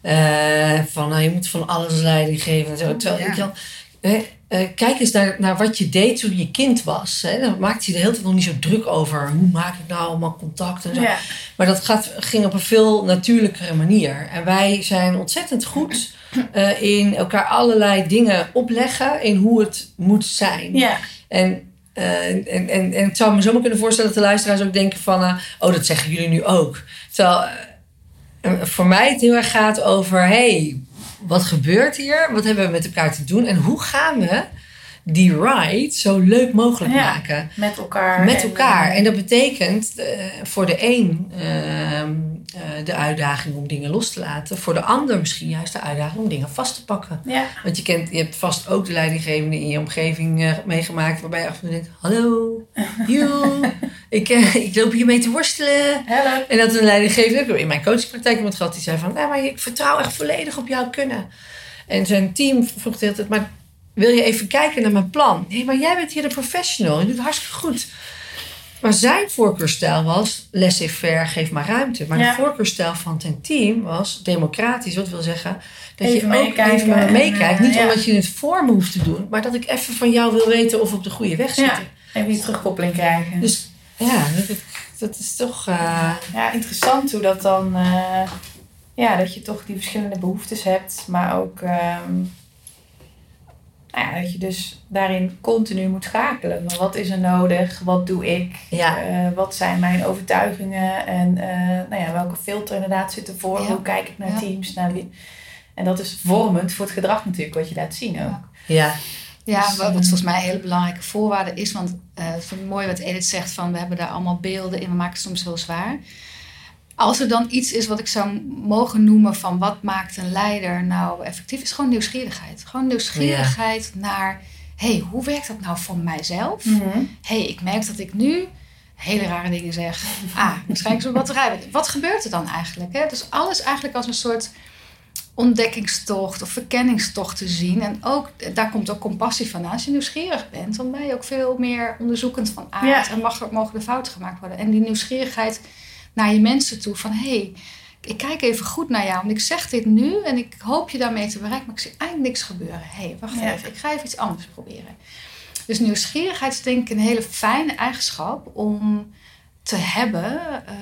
[SPEAKER 3] Eh, van, nou, je moet van alles leiding geven en zo. Terwijl,
[SPEAKER 2] Ja.
[SPEAKER 3] wel, eh, eh, kijk eens naar, naar wat je deed toen je kind was. Hè. Dan maakte je de hele tijd nog niet zo druk over. Hoe maak ik nou allemaal contact en zo.
[SPEAKER 4] Ja.
[SPEAKER 3] Maar dat gaat, ging op een veel natuurlijkere manier. En wij zijn ontzettend goed eh, in elkaar allerlei dingen opleggen in hoe het moet zijn.
[SPEAKER 4] Ja.
[SPEAKER 3] En, eh, en, en, en ik zou me zomaar kunnen voorstellen dat de luisteraars ook denken van... eh, oh, dat zeggen jullie nu ook. Terwijl voor mij het heel erg gaat over... hey, wat gebeurt hier? Wat hebben we met elkaar te doen? En hoe gaan we die ride zo leuk mogelijk
[SPEAKER 4] Ja.
[SPEAKER 3] maken?
[SPEAKER 4] Met elkaar.
[SPEAKER 3] Met
[SPEAKER 4] en,
[SPEAKER 3] elkaar.
[SPEAKER 4] eh,
[SPEAKER 3] En dat betekent eh, voor de een ehm, eh, de uitdaging om dingen los te laten. Voor de ander misschien juist de uitdaging om dingen vast te pakken.
[SPEAKER 1] Ja.
[SPEAKER 3] Want je, kent, je hebt vast ook de leidinggevende in je omgeving meegemaakt. Waarbij je af en toe denkt, hallo, joe, ik, ik loop hier mee te worstelen.
[SPEAKER 1] Hello.
[SPEAKER 3] En dat een leidinggevende, ik heb in mijn coachingpraktijk iemand gehad die zei van... Nou, maar ik vertrouw echt volledig op jouw kunnen. En zijn team vroeg de hele tijd, maar wil je even kijken naar mijn plan? Nee, maar jij bent hier de professional. Je doet hartstikke goed. Maar zijn voorkeurstijl was laissez-faire, geef maar ruimte. Maar
[SPEAKER 1] Ja.
[SPEAKER 3] de voorkeurstijl van zijn team was democratisch. Wat wil zeggen dat
[SPEAKER 1] Even
[SPEAKER 3] je ook even met me meekijkt. Niet
[SPEAKER 1] ja.
[SPEAKER 3] omdat je het voor me hoeft te doen. Maar dat ik even van jou wil weten of we op de goede weg
[SPEAKER 1] Ja.
[SPEAKER 3] zitten.
[SPEAKER 1] Even die terugkoppeling krijgen.
[SPEAKER 3] Dus ja, dat, dat is toch... eh,
[SPEAKER 1] Ja, interessant hoe dat dan... eh, ja, dat je toch die verschillende behoeftes hebt. Maar ook... ehm, nou ja, dat je dus daarin continu moet schakelen. Maar wat is er nodig? Wat doe ik?
[SPEAKER 3] Ja.
[SPEAKER 1] Eh, wat zijn mijn overtuigingen? En eh, nou ja, welke filter inderdaad zit ervoor?
[SPEAKER 2] Ja.
[SPEAKER 1] Hoe kijk ik naar
[SPEAKER 2] Ja.
[SPEAKER 1] teams? Naar wie? En dat is vormend voor het gedrag natuurlijk, wat je laat zien ook.
[SPEAKER 3] ja,
[SPEAKER 2] Ja,
[SPEAKER 1] Dus,
[SPEAKER 2] wat, wat
[SPEAKER 1] eh,
[SPEAKER 2] volgens mij een hele belangrijke voorwaarde is. Want eh het is mooi wat Edith zegt van we hebben daar allemaal beelden in. We maken het soms heel zwaar. Als er dan iets is wat ik zou mogen noemen van wat maakt een leider nou effectief, is gewoon nieuwsgierigheid. Gewoon nieuwsgierigheid naar, hey, hoe werkt dat nou voor mijzelf?
[SPEAKER 1] Mhm.
[SPEAKER 2] hey, ik merk dat ik nu hele rare dingen zeg. Ah, waarschijnlijk zo'n batterij. Wat gebeurt er dan eigenlijk? Hè? Dus alles eigenlijk als een soort ontdekkingstocht of verkenningstocht te zien. En ook, daar komt ook compassie van. Als je nieuwsgierig bent, dan ben je ook veel meer onderzoekend van aard.
[SPEAKER 1] Ja.
[SPEAKER 2] En mag, er- mogen er fouten gemaakt worden. En die nieuwsgierigheid naar je mensen toe. Van, hé, hey, ik kijk even goed naar jou. Want ik zeg dit nu en ik hoop je daarmee te bereiken. Maar ik zie eigenlijk niks gebeuren. Hé, hey, wacht
[SPEAKER 1] Ja.
[SPEAKER 2] even. Ik ga even iets anders proberen. Dus nieuwsgierigheid is denk ik een hele fijne eigenschap om te hebben eh,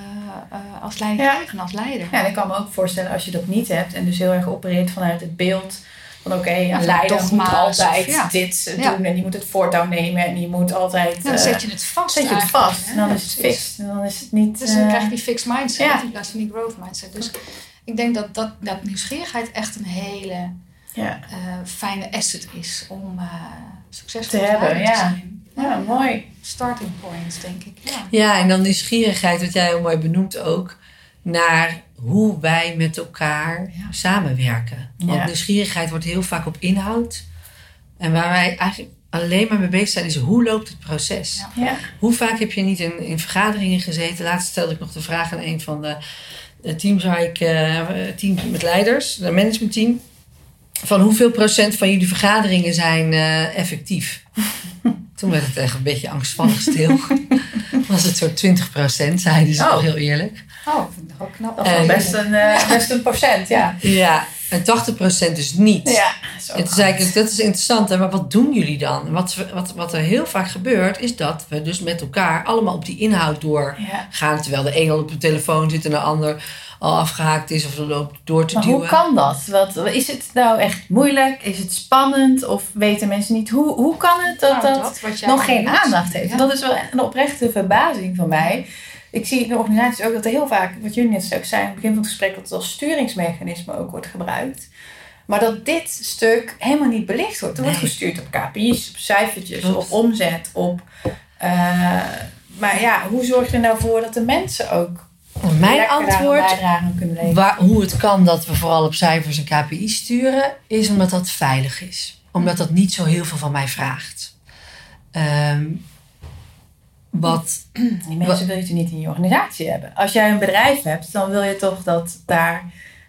[SPEAKER 2] eh, als leidinggevende, als leider.
[SPEAKER 1] Ja, en ik kan me ook voorstellen als je dat niet hebt en dus heel erg opereert vanuit het beeld van oké,
[SPEAKER 2] Ja,
[SPEAKER 1] een leider moet altijd
[SPEAKER 2] of- ja.
[SPEAKER 1] dit
[SPEAKER 2] Ja.
[SPEAKER 1] doen en die moet het voortouw nemen en die moet altijd.
[SPEAKER 2] Ja, dan
[SPEAKER 1] eh,
[SPEAKER 2] zet je het vast.
[SPEAKER 1] zet je het vast
[SPEAKER 2] hè?
[SPEAKER 1] en dan is het fixed. En dan is het niet.
[SPEAKER 2] Dus dan
[SPEAKER 1] eh,
[SPEAKER 2] krijg je die fixed mindset
[SPEAKER 1] ja.
[SPEAKER 2] in plaats van die growth mindset. Dus ik denk dat, dat, dat nieuwsgierigheid echt een hele
[SPEAKER 1] ja.
[SPEAKER 2] eh, fijne asset is om eh succesvol
[SPEAKER 1] Te
[SPEAKER 2] als
[SPEAKER 1] hebben,
[SPEAKER 2] te
[SPEAKER 1] ja.
[SPEAKER 2] zijn.
[SPEAKER 1] ja, mooi.
[SPEAKER 2] Starting points, denk ik. Ja.
[SPEAKER 3] Ja, en dan nieuwsgierigheid, wat jij heel mooi benoemt ook, naar hoe wij met elkaar
[SPEAKER 2] Ja.
[SPEAKER 3] samenwerken. Want
[SPEAKER 1] Ja.
[SPEAKER 3] nieuwsgierigheid wordt heel vaak op inhoud. En waar wij eigenlijk alleen maar mee bezig zijn, is hoe loopt het proces?
[SPEAKER 2] Ja.
[SPEAKER 1] Ja.
[SPEAKER 3] Hoe vaak heb je niet in, in vergaderingen gezeten? Laatst stelde ik nog de vraag aan een van de, de teams waar ik, eh, team met leiders, een managementteam. Van hoeveel procent van jullie vergaderingen zijn eh, effectief? Toen werd het echt een beetje angstvallig stil. Was het zo'n 20 procent, zeiden ze
[SPEAKER 1] Oh.
[SPEAKER 3] heel eerlijk.
[SPEAKER 2] Oh, ik vind het ook knap.
[SPEAKER 1] Dat is
[SPEAKER 3] En-
[SPEAKER 1] best een, eh, best een procent, ja.
[SPEAKER 3] Ja, en 80 procent dus niet.
[SPEAKER 1] Ja, zo
[SPEAKER 3] En toen zei ik, dat is interessant, hè, maar wat doen jullie dan? Wat, wat, wat er heel vaak gebeurt, is dat we dus met elkaar allemaal op die inhoud doorgaan.
[SPEAKER 1] Ja.
[SPEAKER 3] Terwijl de een al op de telefoon zit en de ander al afgehaakt is of er loopt door te
[SPEAKER 1] Maar
[SPEAKER 3] duwen.
[SPEAKER 1] hoe kan dat? Wat, is het nou echt moeilijk? Is het spannend? Of weten mensen niet hoe, hoe kan het dat
[SPEAKER 2] Nou,
[SPEAKER 1] dat, nog geen
[SPEAKER 2] doet.
[SPEAKER 1] aandacht heeft?
[SPEAKER 2] Ja.
[SPEAKER 1] Dat is wel een oprechte verbazing van mij. Ik zie in de organisaties ook dat er heel vaak, wat jullie net ook zei aan het begin van het gesprek, dat het als sturingsmechanisme ook wordt gebruikt. Maar dat dit stuk helemaal niet belicht wordt. Er wordt gestuurd op KPI's, op cijfertjes,
[SPEAKER 3] Klopt.
[SPEAKER 1] op omzet, op... eh, maar ja, hoe zorg je er nou voor dat de mensen ook
[SPEAKER 3] Mijn
[SPEAKER 1] lekker
[SPEAKER 3] antwoord, waar, hoe het kan dat we vooral op cijfers en KPI's sturen, is omdat dat veilig is. Omdat dat niet zo heel veel van mij vraagt. Ehm, wat
[SPEAKER 1] Die mensen wil je natuurlijk niet in je organisatie hebben. Als jij een bedrijf hebt, dan wil je toch dat daar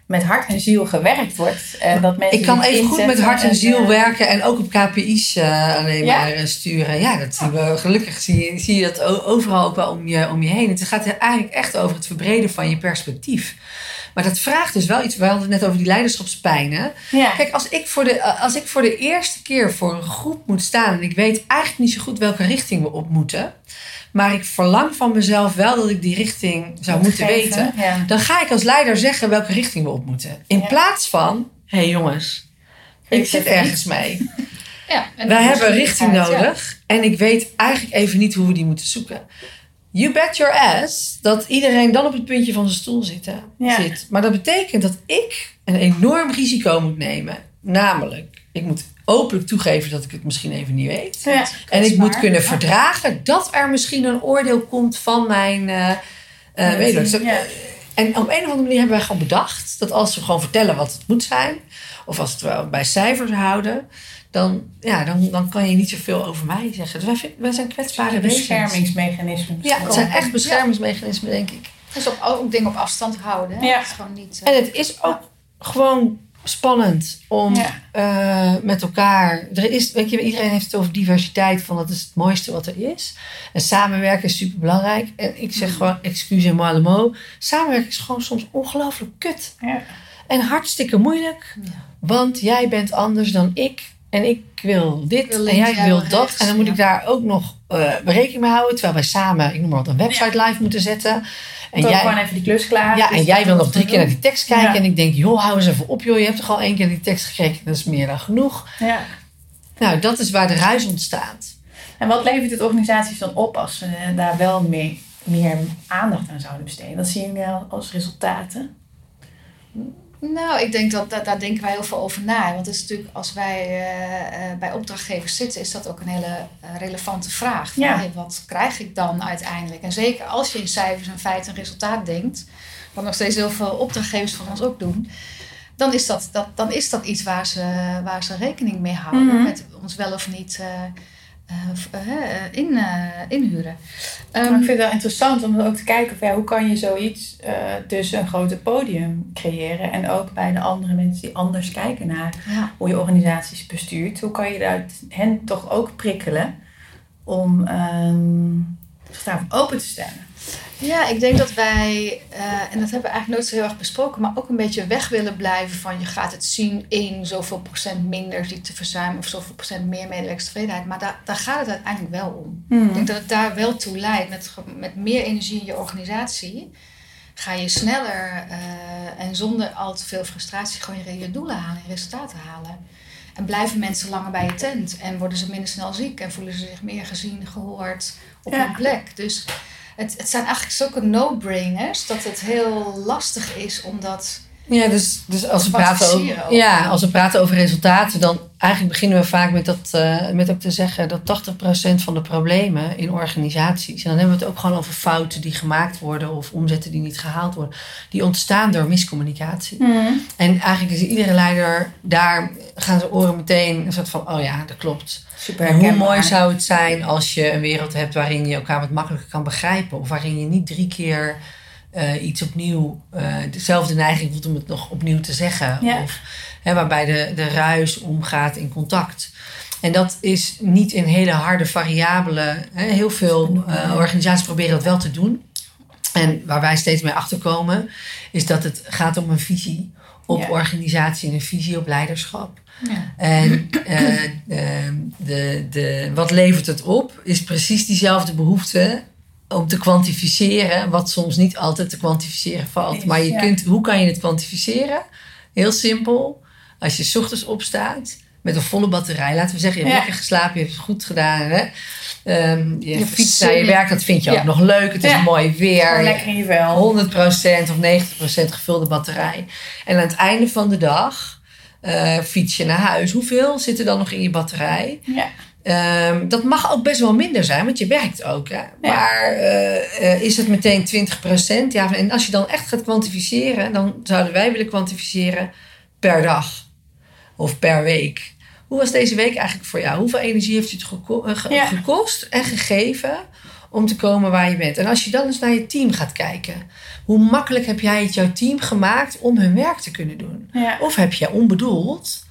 [SPEAKER 1] met hart en ziel gewerkt wordt. En dat mensen
[SPEAKER 3] Ik kan even goed met hart en ziel
[SPEAKER 1] eh,
[SPEAKER 3] werken en ook op KPI's eh, alleen
[SPEAKER 1] Ja?
[SPEAKER 3] maar eh, sturen. Ja, dat zien we. Gelukkig zie je, zie je dat overal ook wel om je, om je heen. Het gaat eigenlijk echt over het verbreden van je perspectief. Maar dat vraagt dus wel iets. We hadden het net over die leiderschapspijnen.
[SPEAKER 1] Ja.
[SPEAKER 3] Kijk, als ik, voor de, als ik voor de eerste keer voor een groep moet staan en ik weet eigenlijk niet zo goed welke richting we op moeten, maar ik verlang van mezelf wel dat ik die richting zou moeten
[SPEAKER 1] Geven,
[SPEAKER 3] weten,
[SPEAKER 1] Ja.
[SPEAKER 3] dan ga ik als leider zeggen welke richting we op moeten. In
[SPEAKER 1] Ja.
[SPEAKER 3] plaats van, hé hey jongens, ik zit ergens mee.
[SPEAKER 2] Ja, en
[SPEAKER 3] We hebben een richting nodig en ik weet eigenlijk even niet hoe we die moeten zoeken. You bet your ass dat iedereen dan op het puntje van zijn stoel zitten,
[SPEAKER 1] Ja.
[SPEAKER 3] zit. Maar dat betekent dat ik een enorm risico moet nemen. Namelijk, ik moet openlijk toegeven dat ik het misschien even niet weet.
[SPEAKER 1] Ja.
[SPEAKER 3] En ik moet kunnen verdragen dat er misschien een oordeel komt van mijn eh eh medewerkers.
[SPEAKER 1] ja.
[SPEAKER 3] En op een of andere manier hebben wij gewoon bedacht dat als we gewoon vertellen wat het moet zijn, of als we het bij cijfers houden, dan, ja, dan, dan kan je niet zoveel over mij zeggen. Dus wij, wij zijn kwetsbare wezens.
[SPEAKER 4] Beschermingsmechanismen.
[SPEAKER 3] Ja, het zijn echt beschermingsmechanismen, denk ik.
[SPEAKER 2] Dus op, ook dingen op afstand houden.
[SPEAKER 4] Ja.
[SPEAKER 2] Het is gewoon niet, uh...
[SPEAKER 3] En het is ook gewoon spannend om
[SPEAKER 4] Ja.
[SPEAKER 3] eh, met elkaar. Er is, weet je, iedereen heeft het over diversiteit, van dat is het mooiste wat er is. En samenwerken is super belangrijk. En ik zeg gewoon, excusez-moi le mot. Samenwerken is gewoon soms ongelooflijk kut.
[SPEAKER 4] Ja.
[SPEAKER 3] En hartstikke moeilijk. Want jij bent anders dan ik. En ik wil dit
[SPEAKER 2] wil
[SPEAKER 3] en jij wil dat.
[SPEAKER 2] rechts,
[SPEAKER 3] en dan moet ik daar ook nog eh, rekening mee houden. Terwijl wij samen, ik noem maar wat, een website live moeten zetten. En jij,
[SPEAKER 4] gewoon even die klus klaar.
[SPEAKER 3] ja,
[SPEAKER 4] Dus
[SPEAKER 3] en jij
[SPEAKER 4] dat
[SPEAKER 3] wil nog drie
[SPEAKER 4] je
[SPEAKER 3] keer naar die tekst kijken.
[SPEAKER 4] Ja.
[SPEAKER 3] En ik denk, joh, hou eens even op, joh. Je hebt toch al één keer die tekst gekeken. Dat is meer dan genoeg.
[SPEAKER 4] Ja.
[SPEAKER 3] Nou, dat is waar de ruis ontstaat.
[SPEAKER 4] En wat levert het organisaties dan op als ze daar wel meer, meer aandacht aan zouden besteden? Wat zien jullie al als resultaten?
[SPEAKER 2] Nou, ik denk dat, dat daar denken wij heel veel over na. Want het is natuurlijk, als wij eh, eh, bij opdrachtgevers zitten, is dat ook een hele eh, relevante vraag. Van,
[SPEAKER 4] Ja.
[SPEAKER 2] hey, wat krijg ik dan uiteindelijk? En zeker als je in cijfers en feiten en resultaat denkt, wat nog steeds heel veel opdrachtgevers van ons ook doen, dan is dat, dat, dan is dat iets waar ze, waar ze rekening mee houden.
[SPEAKER 4] Mhm.
[SPEAKER 2] Met ons wel of niet in, eh, inhuren.
[SPEAKER 4] Maar
[SPEAKER 2] Ehm,
[SPEAKER 4] ik vind het wel interessant om ook te kijken van ja, hoe kan je zoiets eh dus een groter podium creëren. En ook bij de andere mensen die anders kijken naar
[SPEAKER 2] ja.
[SPEAKER 4] hoe je organisaties bestuurt. Hoe kan je daar hen toch ook prikkelen om ehm zich daarvoor open te stellen?
[SPEAKER 2] Ja, ik denk dat wij, eh, en dat hebben we eigenlijk nooit zo heel erg besproken, maar ook een beetje weg willen blijven van je gaat het zien in zoveel procent minder ziekteverzuim of zoveel procent meer medewerkstevredenheid. Maar daar, daar gaat het uiteindelijk wel om. Ik denk dat het daar wel toe leidt. Met, met meer energie in je organisatie ga je sneller eh, en zonder al te veel frustratie gewoon je, je doelen halen, je resultaten halen. En blijven mensen langer bij je tent en worden ze minder snel ziek en voelen ze zich meer gezien, gehoord op
[SPEAKER 4] Ja.
[SPEAKER 2] hun plek. Dus het, het zijn eigenlijk zulke no-brainers dat het heel lastig is om dat.
[SPEAKER 3] Ja, dus, dus als, we praten over, ja, als we praten over resultaten, dan eigenlijk beginnen we vaak met, dat, eh, met ook te zeggen dat 80% van de problemen in organisaties, en dan hebben we het ook gewoon over fouten die gemaakt worden of omzetten die niet gehaald worden, die ontstaan door miscommunicatie. En eigenlijk is iedere leider, daar gaan ze oren meteen een soort van, oh ja, dat klopt.
[SPEAKER 4] Super
[SPEAKER 3] En hoe mooi zou het zijn als je een wereld hebt waarin je elkaar wat makkelijker kan begrijpen. Of waarin je niet drie keer eh, iets opnieuw, eh, dezelfde neiging voelt om het nog opnieuw te zeggen.
[SPEAKER 4] Ja.
[SPEAKER 3] Of hè, waarbij de, de ruis omgaat in contact. En dat is niet in hele harde variabelen. Hè. Heel veel eh, organisaties proberen dat wel te doen. En waar wij steeds mee achterkomen, is dat het gaat om een visie op
[SPEAKER 4] Ja.
[SPEAKER 3] organisatie en een visie op leiderschap.
[SPEAKER 2] Ja.
[SPEAKER 3] En eh, ehm, de, de, wat levert het op? Is precies diezelfde behoefte om te kwantificeren, wat soms niet altijd te kwantificeren valt. Maar je kunt, hoe kan je het kwantificeren? Heel simpel. Als je 's ochtends opstaat met een volle batterij, laten we zeggen, je hebt lekker geslapen, je hebt het goed gedaan. Hè? Ehm, je
[SPEAKER 2] Je
[SPEAKER 3] fietst naar je werk, dat vind je ook nog leuk. Het is mooi weer.
[SPEAKER 4] Lekker in je vel.
[SPEAKER 3] 100% of 90% gevulde batterij. En aan het einde van de dag eh, fiets je naar huis. Hoeveel zit er dan nog in je batterij?
[SPEAKER 4] Ja.
[SPEAKER 3] Ehm, dat mag ook best wel minder zijn, want je werkt ook. Hè? Maar eh, eh, is het meteen 20%? Ja, en als je dan echt gaat kwantificeren, dan zouden wij willen kwantificeren per dag of per week. Hoe was deze week eigenlijk voor jou? Hoeveel energie heeft het geko- eh, ge-
[SPEAKER 4] Ja.
[SPEAKER 3] gekost en gegeven om te komen waar je bent? En als je dan eens naar je team gaat kijken, hoe makkelijk heb jij het jouw team gemaakt om hun werk te kunnen doen?
[SPEAKER 4] Ja.
[SPEAKER 3] Of heb je onbedoeld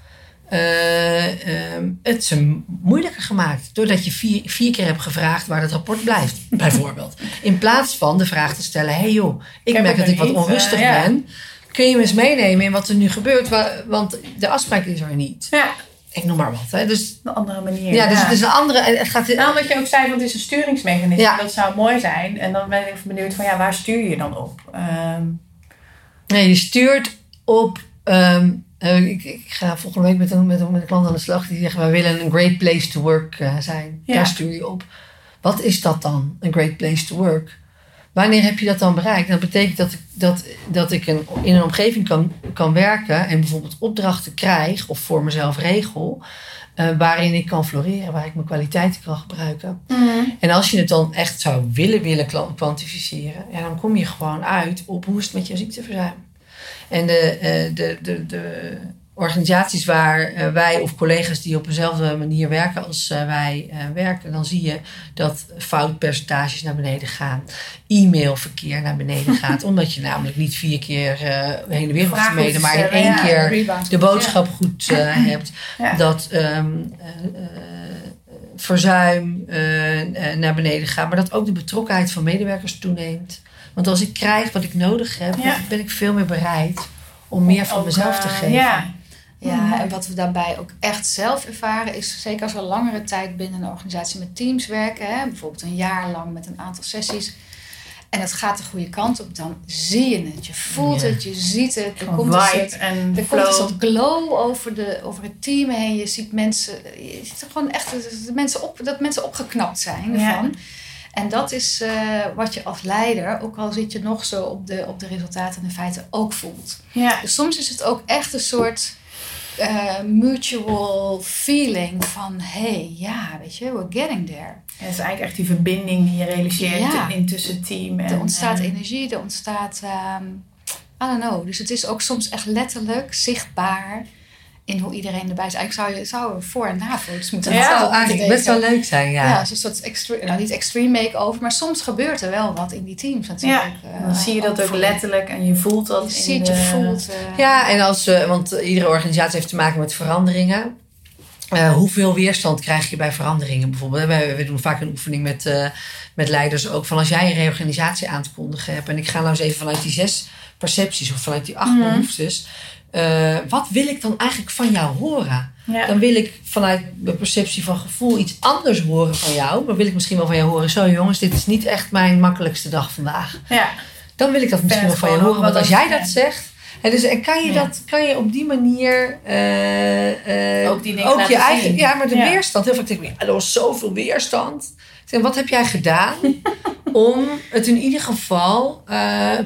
[SPEAKER 3] eh, ehm, het ze moeilijker gemaakt? Doordat je vier, vier keer hebt gevraagd waar het rapport blijft, bijvoorbeeld. In plaats van de vraag te stellen: hé hey joh, ik, merk dat ik wat onrustig
[SPEAKER 4] eh, ja.
[SPEAKER 3] ben. Kun je me eens meenemen in wat er nu gebeurt? Wa- Want de afspraak is er niet.
[SPEAKER 4] Ja,
[SPEAKER 3] Ik noem maar wat. Hè. Dus,
[SPEAKER 4] een andere manier.
[SPEAKER 3] ja, dus het is een andere. Het gaat,
[SPEAKER 4] Nou, wat je ook zei, want het is een sturingsmechanisme.
[SPEAKER 3] Ja.
[SPEAKER 4] Dat zou mooi zijn. En dan ben ik benieuwd van, ja, waar stuur je dan op? Ehm,
[SPEAKER 3] Nee, je stuurt op. ehm, eh, ik, ik ga volgende week met een, met, een, met een klant aan de slag die zegt: Wij willen een great place to work eh, zijn.
[SPEAKER 4] Ja.
[SPEAKER 3] Daar stuur je op. Wat is dat dan, een great place to work? Wanneer heb je dat dan bereikt? Dat betekent dat ik, dat, dat ik een, in een omgeving kan, kan werken en bijvoorbeeld opdrachten krijg of voor mezelf regel. Uh, waarin ik kan floreren, waar ik mijn kwaliteiten kan gebruiken. Mm. En als je het dan echt zou willen, willen kwantificeren, ja, dan kom je gewoon uit op hoe is het met je ziekteverzuim. En de, uh, de, de, de organisaties waar uh, wij of collega's die op dezelfde manier werken als uh, wij uh, werken, dan zie je dat foutpercentages naar beneden gaan. E-mailverkeer naar beneden gaat. omdat je namelijk niet vier keer heen en weer hoeft te mailen, maar in één ja, keer de boodschap ja. goed hebt. Ja. Dat um, verzuim naar beneden gaat, maar dat ook de betrokkenheid van medewerkers toeneemt. Want als ik krijg wat ik nodig heb, ben ik veel meer bereid om meer van mezelf te geven.
[SPEAKER 2] Ja. Ja, en wat we daarbij ook echt zelf ervaren is, zeker als we langere tijd binnen een organisatie met teams werken, hè, bijvoorbeeld een jaar lang met een aantal sessies, en het gaat de goede kant op, dan zie je het. Je voelt het, je ziet het. Er komt een soort, er komt een soort glow over, de, over het team heen. Je ziet mensen, je ziet er gewoon echt dat mensen, op, dat mensen opgeknapt zijn ervan. En dat is uh, wat je als leider, ook al zit je nog zo op de, op de resultaten en de feiten, ook voelt. Ja. Dus soms is het ook echt een soort uh, mutual feeling van hey, ja, weet je, we're getting there.
[SPEAKER 4] Ja, het is eigenlijk echt die verbinding die je realiseert ja. in tussen het team.
[SPEAKER 2] En, er ontstaat uh, energie, er ontstaat, um, I don't know. Dus het is ook soms echt letterlijk zichtbaar in hoe iedereen erbij is. Eigenlijk zou je zou voor- en na-foto's moeten
[SPEAKER 3] ja, Dat zou eigenlijk best wel leuk zijn, ja.
[SPEAKER 2] Ja, dus een soort extreme, nou niet extreme make-over, maar soms gebeurt er wel wat in die teams natuurlijk.
[SPEAKER 4] Ja, dan uh, zie je dat ook letterlijk en je voelt dat.
[SPEAKER 2] Je ziet, je voelt. Uh,
[SPEAKER 3] ja, en als, uh, want iedere organisatie heeft te maken met veranderingen. Uh, hoeveel weerstand krijg je bij veranderingen bijvoorbeeld? We, we doen vaak een oefening met, uh, met leiders ook van als jij een reorganisatie aan te kondigen hebt. En ik ga nou eens even vanuit die zes percepties of vanuit die acht mm. behoeftes. Uh, wat wil ik dan eigenlijk van jou horen? Ja. Dan wil ik vanuit de perceptie van gevoel iets anders horen van jou. Maar wil ik misschien wel van jou horen. Zo jongens, dit is niet echt mijn makkelijkste dag vandaag.
[SPEAKER 4] Ja.
[SPEAKER 3] Dan wil ik dat misschien wel van je horen. Want als jij dat zegt. En, dus, en kan je, ja. dat, kan je op die manier uh, uh,
[SPEAKER 4] ook, die
[SPEAKER 3] ook je eigen. Zien. Ja, maar de ja. weerstand. Heel vaak denk ik, er was zoveel weerstand. Zeg, wat heb jij gedaan om het in ieder geval uh,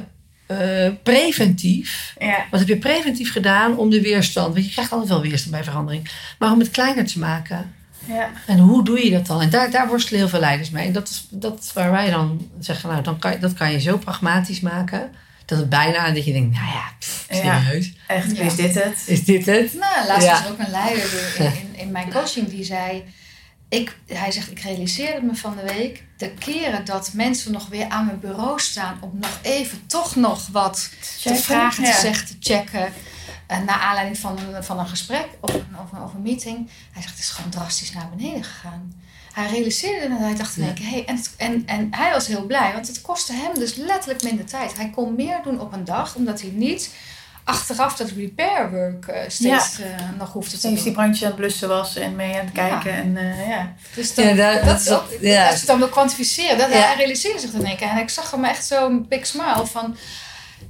[SPEAKER 3] preventief.
[SPEAKER 4] Ja.
[SPEAKER 3] Wat heb je preventief gedaan om de weerstand? Want je krijgt altijd wel weerstand bij verandering. Maar om het kleiner te maken.
[SPEAKER 4] Ja.
[SPEAKER 3] En hoe doe je dat dan? En daar, daar worstelen heel veel leiders mee. En dat is, dat is waar wij dan zeggen, nou, dan kan, dat kan je zo pragmatisch maken. Dat het bijna, dat je denkt, nou ja, pff, serieus.
[SPEAKER 4] Ja. Echt, is dit het?
[SPEAKER 3] Is dit het?
[SPEAKER 2] Nou, laatst was er ook een leider in, in, in mijn coaching die zei ik, hij zegt, ik realiseerde me van de week de keren dat mensen nog weer aan mijn bureau staan om nog even toch nog wat checken, te vragen, ja. te zeggen, te checken. Uh, naar aanleiding van een, van een gesprek of een, of, een, of een meeting. Hij zegt, het is gewoon drastisch naar beneden gegaan. Hij realiseerde en hij dacht in één keer, hey, en, en, en hij was heel blij, want het kostte hem dus letterlijk minder tijd. Hij kon meer doen op een dag, omdat hij niet achteraf dat repair work uh, steeds ja. uh, nog hoefde te
[SPEAKER 4] steeds
[SPEAKER 2] doen.
[SPEAKER 4] die brandje aan het blussen was en mee aan het kijken. Ja. En, uh, ja.
[SPEAKER 2] Dus dat, ja, dat, dat, dat, ja. als je het dan wil kwantificeren, dat, hij realiseerde zich in één keer. En ik zag hem echt zo'n big smile van...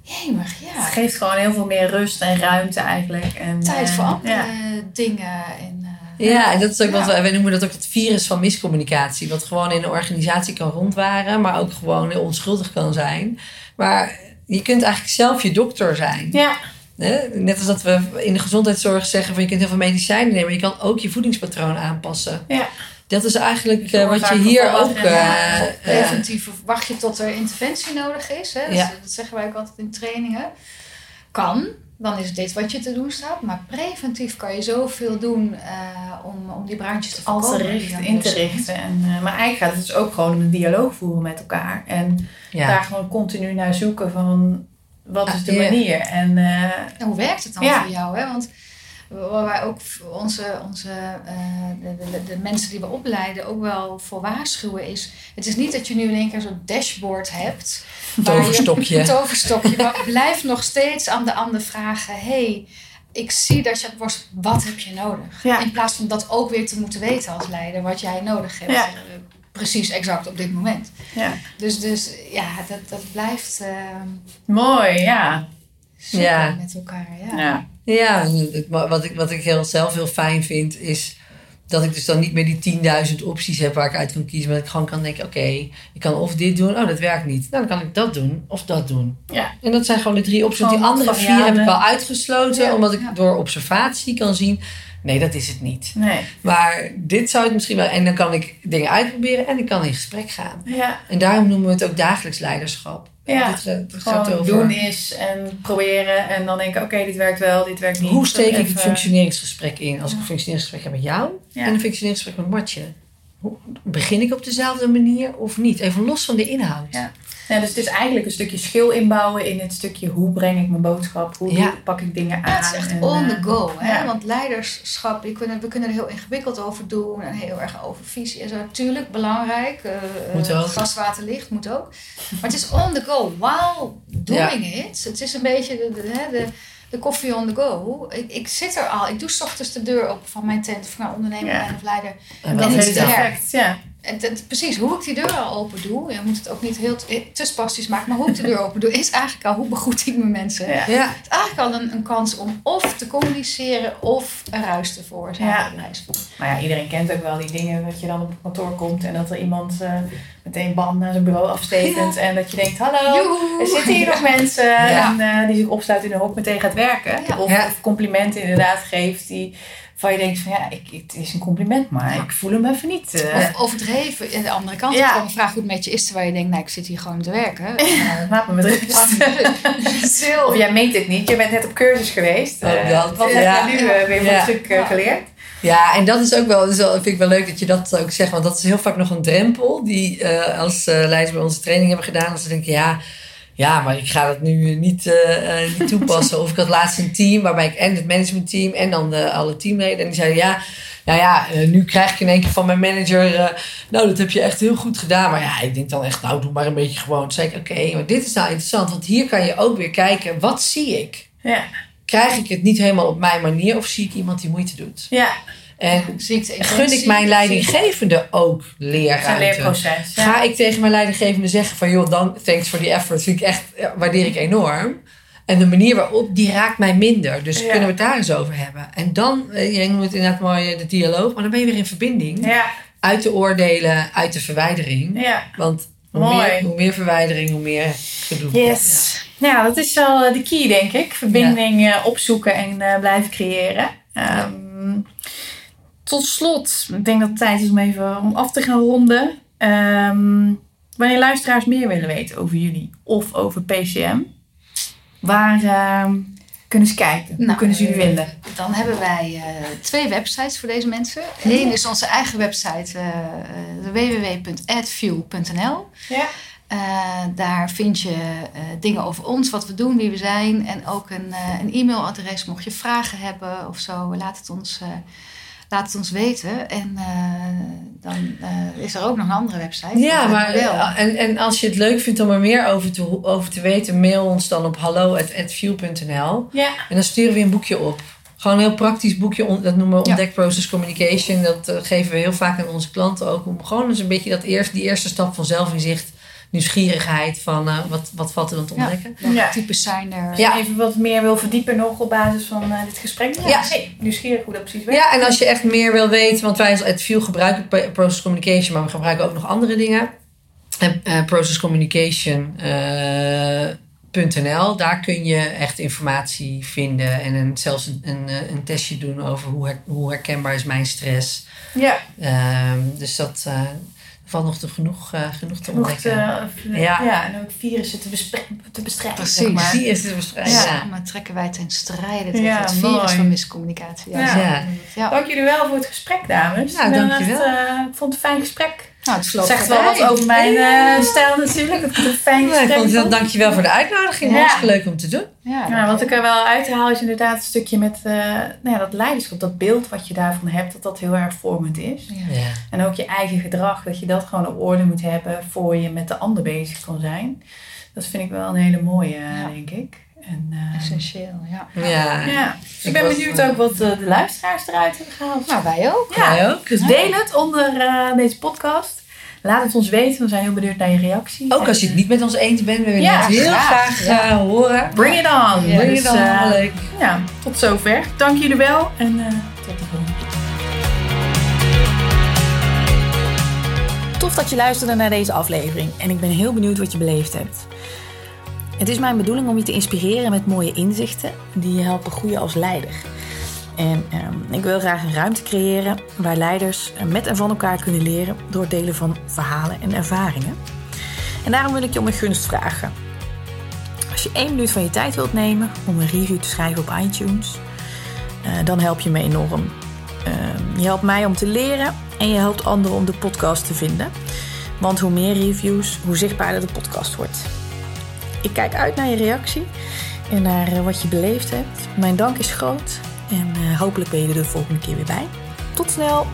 [SPEAKER 2] Jemig, ja.
[SPEAKER 4] Het geeft gewoon heel veel meer rust en ruimte eigenlijk. En,
[SPEAKER 2] Tijd voor andere dingen. En,
[SPEAKER 3] ja, en dat is ook wat wij, wij noemen dat ook het virus van miscommunicatie. Wat gewoon in een organisatie kan rondwaren, maar ook gewoon heel onschuldig kan zijn. Maar je kunt eigenlijk zelf je dokter zijn.
[SPEAKER 4] Ja.
[SPEAKER 3] Net als dat we in de gezondheidszorg zeggen van je kunt heel veel medicijnen nemen, maar je kan ook je voedingspatroon aanpassen.
[SPEAKER 4] Ja.
[SPEAKER 3] Dat is eigenlijk uh, wat je hier ook. Uh,
[SPEAKER 2] Preventief wacht je tot er interventie nodig is. Hè? Ja. Dat zeggen wij ook altijd in trainingen. Kan, dan is dit wat je te doen staat. Maar preventief kan je zoveel doen uh, om, om die brandjes te voorkomen.
[SPEAKER 4] Als richt, in te richten. En, uh, maar eigenlijk gaat het dus ook gewoon om een dialoog voeren met elkaar. En ja. daar gewoon continu naar zoeken van wat is de manier. En, uh,
[SPEAKER 2] en hoe werkt het dan ja. voor jou? Hè? Want waar wij ook onze, onze de, de, de, mensen die we opleiden ook wel voor waarschuwen is... Het is niet dat je nu in één keer zo'n dashboard hebt...
[SPEAKER 3] Een toverstokje.
[SPEAKER 2] Een toverstokje. maar blijf nog steeds aan de ander vragen... Hey, ik zie dat je. Wat heb je nodig?
[SPEAKER 4] Ja.
[SPEAKER 2] In plaats van dat ook weer te moeten weten als leider. Wat jij nodig hebt.
[SPEAKER 4] Ja.
[SPEAKER 2] Precies exact op dit moment.
[SPEAKER 4] Ja.
[SPEAKER 2] Dus, dus ja, dat, dat blijft... Uh,
[SPEAKER 4] Mooi, ja.
[SPEAKER 2] ja. met elkaar, ja.
[SPEAKER 4] Ja,
[SPEAKER 3] wat, ik, wat ik heel, zelf heel fijn vind is dat ik dus dan niet meer die 10.000 opties heb waar ik uit kan kiezen. Maar dat ik gewoon kan denken, oké, ik kan of dit doen. Oh, dat werkt niet. Nou, dan kan ik dat doen of dat doen.
[SPEAKER 1] Ja.
[SPEAKER 3] En dat zijn gewoon de drie opties. Die andere vier heb ik al uitgesloten.
[SPEAKER 1] Ja.
[SPEAKER 3] Omdat ik
[SPEAKER 2] Ja.
[SPEAKER 3] door observatie kan zien, nee, dat is het niet.
[SPEAKER 1] Nee.
[SPEAKER 3] Maar dit zou het misschien wel. En dan kan ik dingen uitproberen en ik kan in gesprek gaan.
[SPEAKER 1] Ja.
[SPEAKER 3] En daarom noemen we het ook dagelijks leiderschap.
[SPEAKER 1] Ja.
[SPEAKER 3] Dit, eh, dit gaat
[SPEAKER 1] Gewoon doen is en proberen. En dan denken, oké, dit werkt wel, dit werkt niet.
[SPEAKER 3] hoe steek ik het functioneringsgesprek in? Als ik een functioneringsgesprek heb met jou
[SPEAKER 1] Ja.
[SPEAKER 3] en een functioneringsgesprek met Martje. Begin ik op dezelfde manier of niet? Even los van de inhoud.
[SPEAKER 1] Ja. Ja, dus het is eigenlijk een stukje schil inbouwen in het stukje hoe breng ik mijn boodschap, hoe
[SPEAKER 3] Ja.
[SPEAKER 1] pak ik dingen aan.
[SPEAKER 2] Ja, het is echt
[SPEAKER 1] en,
[SPEAKER 2] on the
[SPEAKER 1] eh,
[SPEAKER 2] go. Hè?
[SPEAKER 1] ja.
[SPEAKER 2] Want leiderschap, je kunnen, we kunnen er heel ingewikkeld over doen. En heel erg over visie en zo. Natuurlijk, belangrijk. eh,
[SPEAKER 3] Moet ook.
[SPEAKER 2] gas, water, licht moet ook. Maar het is on the go. While doing it. Het is een beetje de, de, hè, de, de koffie on the go. Ik, ik zit er al. Ik doe 's ochtends de deur open van mijn tent. Of nou ondernemer of leider.
[SPEAKER 3] En
[SPEAKER 1] Dat heeft
[SPEAKER 2] te
[SPEAKER 1] effect, ja.
[SPEAKER 2] En precies, hoe ik die deur al open doe. Je moet het ook niet heel te, te spastisch maken. Maar hoe ik de deur open doe, is eigenlijk al hoe begroet ik mijn mensen.
[SPEAKER 1] Ja.
[SPEAKER 3] Ja.
[SPEAKER 2] Het is eigenlijk al een, een kans om of te communiceren of een ruis te veroorzaken.
[SPEAKER 1] Ja. Maar ja, iedereen kent ook wel die dingen dat je dan op het kantoor komt en dat er iemand eh, meteen bam naar zijn bureau afstekent. En dat je denkt, hallo,
[SPEAKER 2] Joehoe!
[SPEAKER 1] er zitten hier nog mensen.
[SPEAKER 3] Ja.
[SPEAKER 1] En eh, die zich opsluiten in een hok meteen gaat werken.
[SPEAKER 2] Ja.
[SPEAKER 1] Of,
[SPEAKER 3] Ja.
[SPEAKER 1] of complimenten inderdaad geeft die van je denkt van ja, ik, het is een compliment, maar ik voel hem even niet. eh.
[SPEAKER 2] Of overdreven. Aan de andere kant,
[SPEAKER 1] Ja.
[SPEAKER 2] gewoon een vraag hoe het met je is, terwijl je denkt, nou, ik zit hier gewoon te werken. Eh,
[SPEAKER 1] Laat me met rust. Of jij meent het niet, je bent net op cursus geweest.
[SPEAKER 3] Oh,
[SPEAKER 1] Eh,
[SPEAKER 3] dat.
[SPEAKER 1] Wat heb je nu eh, weer voor stuk geleerd?
[SPEAKER 3] Ja, en dat is ook wel, dus vind ik wel leuk dat je dat ook zegt. Want dat is heel vaak nog een drempel die als leiders bij onze training hebben gedaan. Als ze denken, ja, ja, maar ik ga dat nu niet, eh, eh, niet toepassen. of ik had laatst een team waarbij ik en het managementteam en dan de, alle teamleden. En die zeiden, ja, nou ja, eh, nu krijg ik in één keer van mijn manager... eh, nou, dat heb je echt heel goed gedaan. Maar ja, ik denk dan echt, nou, doe maar een beetje gewoon. Toen zei ik, oké, maar dit is nou interessant. Want hier kan je ook weer kijken, wat zie ik?
[SPEAKER 1] Ja.
[SPEAKER 3] Krijg ik het niet helemaal op mijn manier of zie ik iemand die moeite doet?
[SPEAKER 1] Ja,
[SPEAKER 3] En
[SPEAKER 2] de
[SPEAKER 3] gun ik mijn leidinggevende ook
[SPEAKER 1] het is een
[SPEAKER 3] leerruimte?
[SPEAKER 1] leerproces. Ja.
[SPEAKER 3] Ga ik tegen mijn leidinggevende zeggen van... joh, dan, thanks for the effort. Vind ik echt, waardeer ik enorm. En de manier waarop, die raakt mij minder. Dus
[SPEAKER 1] Ja.
[SPEAKER 3] kunnen we het daar eens over hebben. En dan, eh, je noemt het inderdaad mooi eh, de dialoog... maar dan ben je weer in verbinding.
[SPEAKER 1] Ja,
[SPEAKER 3] Uit de oordelen, uit de verwijdering.
[SPEAKER 1] ja.
[SPEAKER 3] Want hoe meer, hoe meer verwijdering, hoe meer gedoe.
[SPEAKER 1] Yes. Ja, dat is wel eh, de key, denk ik. Verbinding eh, opzoeken en eh, blijven creëren. Ehm, tot slot, ik denk dat het tijd is om even om af te gaan ronden. Ehm, wanneer luisteraars meer willen weten over jullie of over PCM, waar ehm, kunnen ze kijken? Hoe
[SPEAKER 2] Nou,
[SPEAKER 1] kunnen ze jullie
[SPEAKER 2] eh,
[SPEAKER 1] vinden?
[SPEAKER 2] Dan hebben wij eh, twee websites voor deze mensen. Eén is onze eigen website, eh, eh, www.adview.nl.
[SPEAKER 1] Ja.
[SPEAKER 2] Daar vind je dingen over ons, wat we doen, wie we zijn. En ook een, een e-mailadres mocht je vragen hebben of zo. Laat het ons, laat het ons weten. En eh, dan eh, is er ook nog een andere website.
[SPEAKER 3] Ja, maar
[SPEAKER 2] wel.
[SPEAKER 3] eh, en, en als je het leuk vindt om er meer over te, over te weten, mail ons dan op hallo.view.nl.
[SPEAKER 1] Ja.
[SPEAKER 3] En dan sturen we een boekje op. Gewoon een heel praktisch boekje, dat noemen we
[SPEAKER 2] Ja.
[SPEAKER 3] Ontdek Process Communication. Dat geven we heel vaak aan onze klanten ook. Om gewoon eens een beetje dat eerst, die eerste stap van zelfinzicht, nieuwsgierigheid van eh, wat, wat valt er dan te
[SPEAKER 2] Ja.
[SPEAKER 3] ontdekken.
[SPEAKER 2] Welke
[SPEAKER 1] Ja.
[SPEAKER 2] types zijn er?
[SPEAKER 1] Je even wat meer wil verdiepen nog op basis van eh, dit gesprek. Ja,
[SPEAKER 3] Ja.
[SPEAKER 1] hey, nieuwsgierig hoe dat precies werkt.
[SPEAKER 3] Ja, en als je echt meer wil weten, want wij als Adview gebruiken Process Communication, maar we gebruiken ook nog andere dingen. En eh, Process Communication eh, .nl, daar kun je echt informatie vinden en een, zelfs een, een, een testje doen over hoe, her- hoe herkenbaar is mijn stress.
[SPEAKER 1] Ja,
[SPEAKER 3] Ehm, dus dat eh, valt nog te genoeg, eh, genoeg te
[SPEAKER 1] genoeg
[SPEAKER 3] ontdekken.
[SPEAKER 1] te,
[SPEAKER 3] Ja.
[SPEAKER 1] ja. ja, en ook virussen te, te bestrijden.
[SPEAKER 2] Precies.
[SPEAKER 1] Zeg maar.
[SPEAKER 3] Die is te bestrijden.
[SPEAKER 1] Ja.
[SPEAKER 3] Ja.
[SPEAKER 2] Samen trekken wij ten strijde tegen
[SPEAKER 1] Ja,
[SPEAKER 2] het virus
[SPEAKER 1] mooi.
[SPEAKER 2] van miscommunicatie. Ja.
[SPEAKER 1] Ja.
[SPEAKER 3] Ja.
[SPEAKER 2] Ja.
[SPEAKER 1] Dank jullie wel voor het gesprek, dames.
[SPEAKER 3] Ja,
[SPEAKER 1] Ik ben
[SPEAKER 3] dankjewel.
[SPEAKER 1] echt, eh, ik vond het een fijn gesprek.
[SPEAKER 2] Nou, het
[SPEAKER 1] Het zegt wel wat over mijn eh, stijl natuurlijk. Het een fijn
[SPEAKER 3] Ja, ik
[SPEAKER 1] gesprek
[SPEAKER 3] vond het, dankjewel voor de uitnodiging.
[SPEAKER 2] Ja.
[SPEAKER 3] Hartstikke leuk om te doen.
[SPEAKER 2] Ja,
[SPEAKER 1] Ja, wat ik er wel uithaal is inderdaad een stukje met eh, nou ja, dat leiderschap. Dat beeld wat je daarvan hebt, dat dat heel erg vormend is.
[SPEAKER 2] Ja.
[SPEAKER 3] Ja.
[SPEAKER 1] En ook je eigen gedrag, dat je dat gewoon op orde moet hebben voor je met de ander bezig kan zijn. Dat vind ik wel een hele mooie,
[SPEAKER 2] Ja.
[SPEAKER 1] denk ik. En, eh,
[SPEAKER 2] Essentieel, ja.
[SPEAKER 3] Ja.
[SPEAKER 1] ja. Ik
[SPEAKER 3] Ik
[SPEAKER 1] ben benieuwd ook wat eh, de luisteraars eruit hebben gehaald.
[SPEAKER 2] Nou, wij ook.
[SPEAKER 1] Ja,
[SPEAKER 3] Jij ook?
[SPEAKER 1] dus deel het onder eh, deze podcast. Laat het ons weten, we zijn heel benieuwd naar je reactie.
[SPEAKER 3] Ook als je het niet met ons eens bent, we willen
[SPEAKER 1] Ja,
[SPEAKER 3] het heel
[SPEAKER 2] graag.
[SPEAKER 3] graag
[SPEAKER 2] Ja.
[SPEAKER 3] eh, horen.
[SPEAKER 1] Bring it on!
[SPEAKER 2] Ja,
[SPEAKER 3] Wil je
[SPEAKER 1] Dus,
[SPEAKER 3] leuk?
[SPEAKER 1] ja, tot zover. Dank jullie wel en eh, tot de volgende keer. Tof dat je luisterde naar deze aflevering en ik ben heel benieuwd wat je beleefd hebt. Het is mijn bedoeling om je te inspireren met mooie inzichten die je helpen groeien als leider. En ehm, ik wil graag een ruimte creëren waar leiders met en van elkaar kunnen leren door het delen van verhalen en ervaringen. En daarom wil ik je om een gunst vragen. Als je één minuut van je tijd wilt nemen om een review te schrijven op iTunes, uh, dan help je me enorm. Uh, je helpt mij om te leren en je helpt anderen om de podcast te vinden. Want hoe meer reviews, hoe zichtbaarder de podcast wordt. Ik kijk uit naar je reactie en naar uh, wat je beleefd hebt. Mijn dank is groot en uh, hopelijk ben je er de volgende keer weer bij. Tot snel!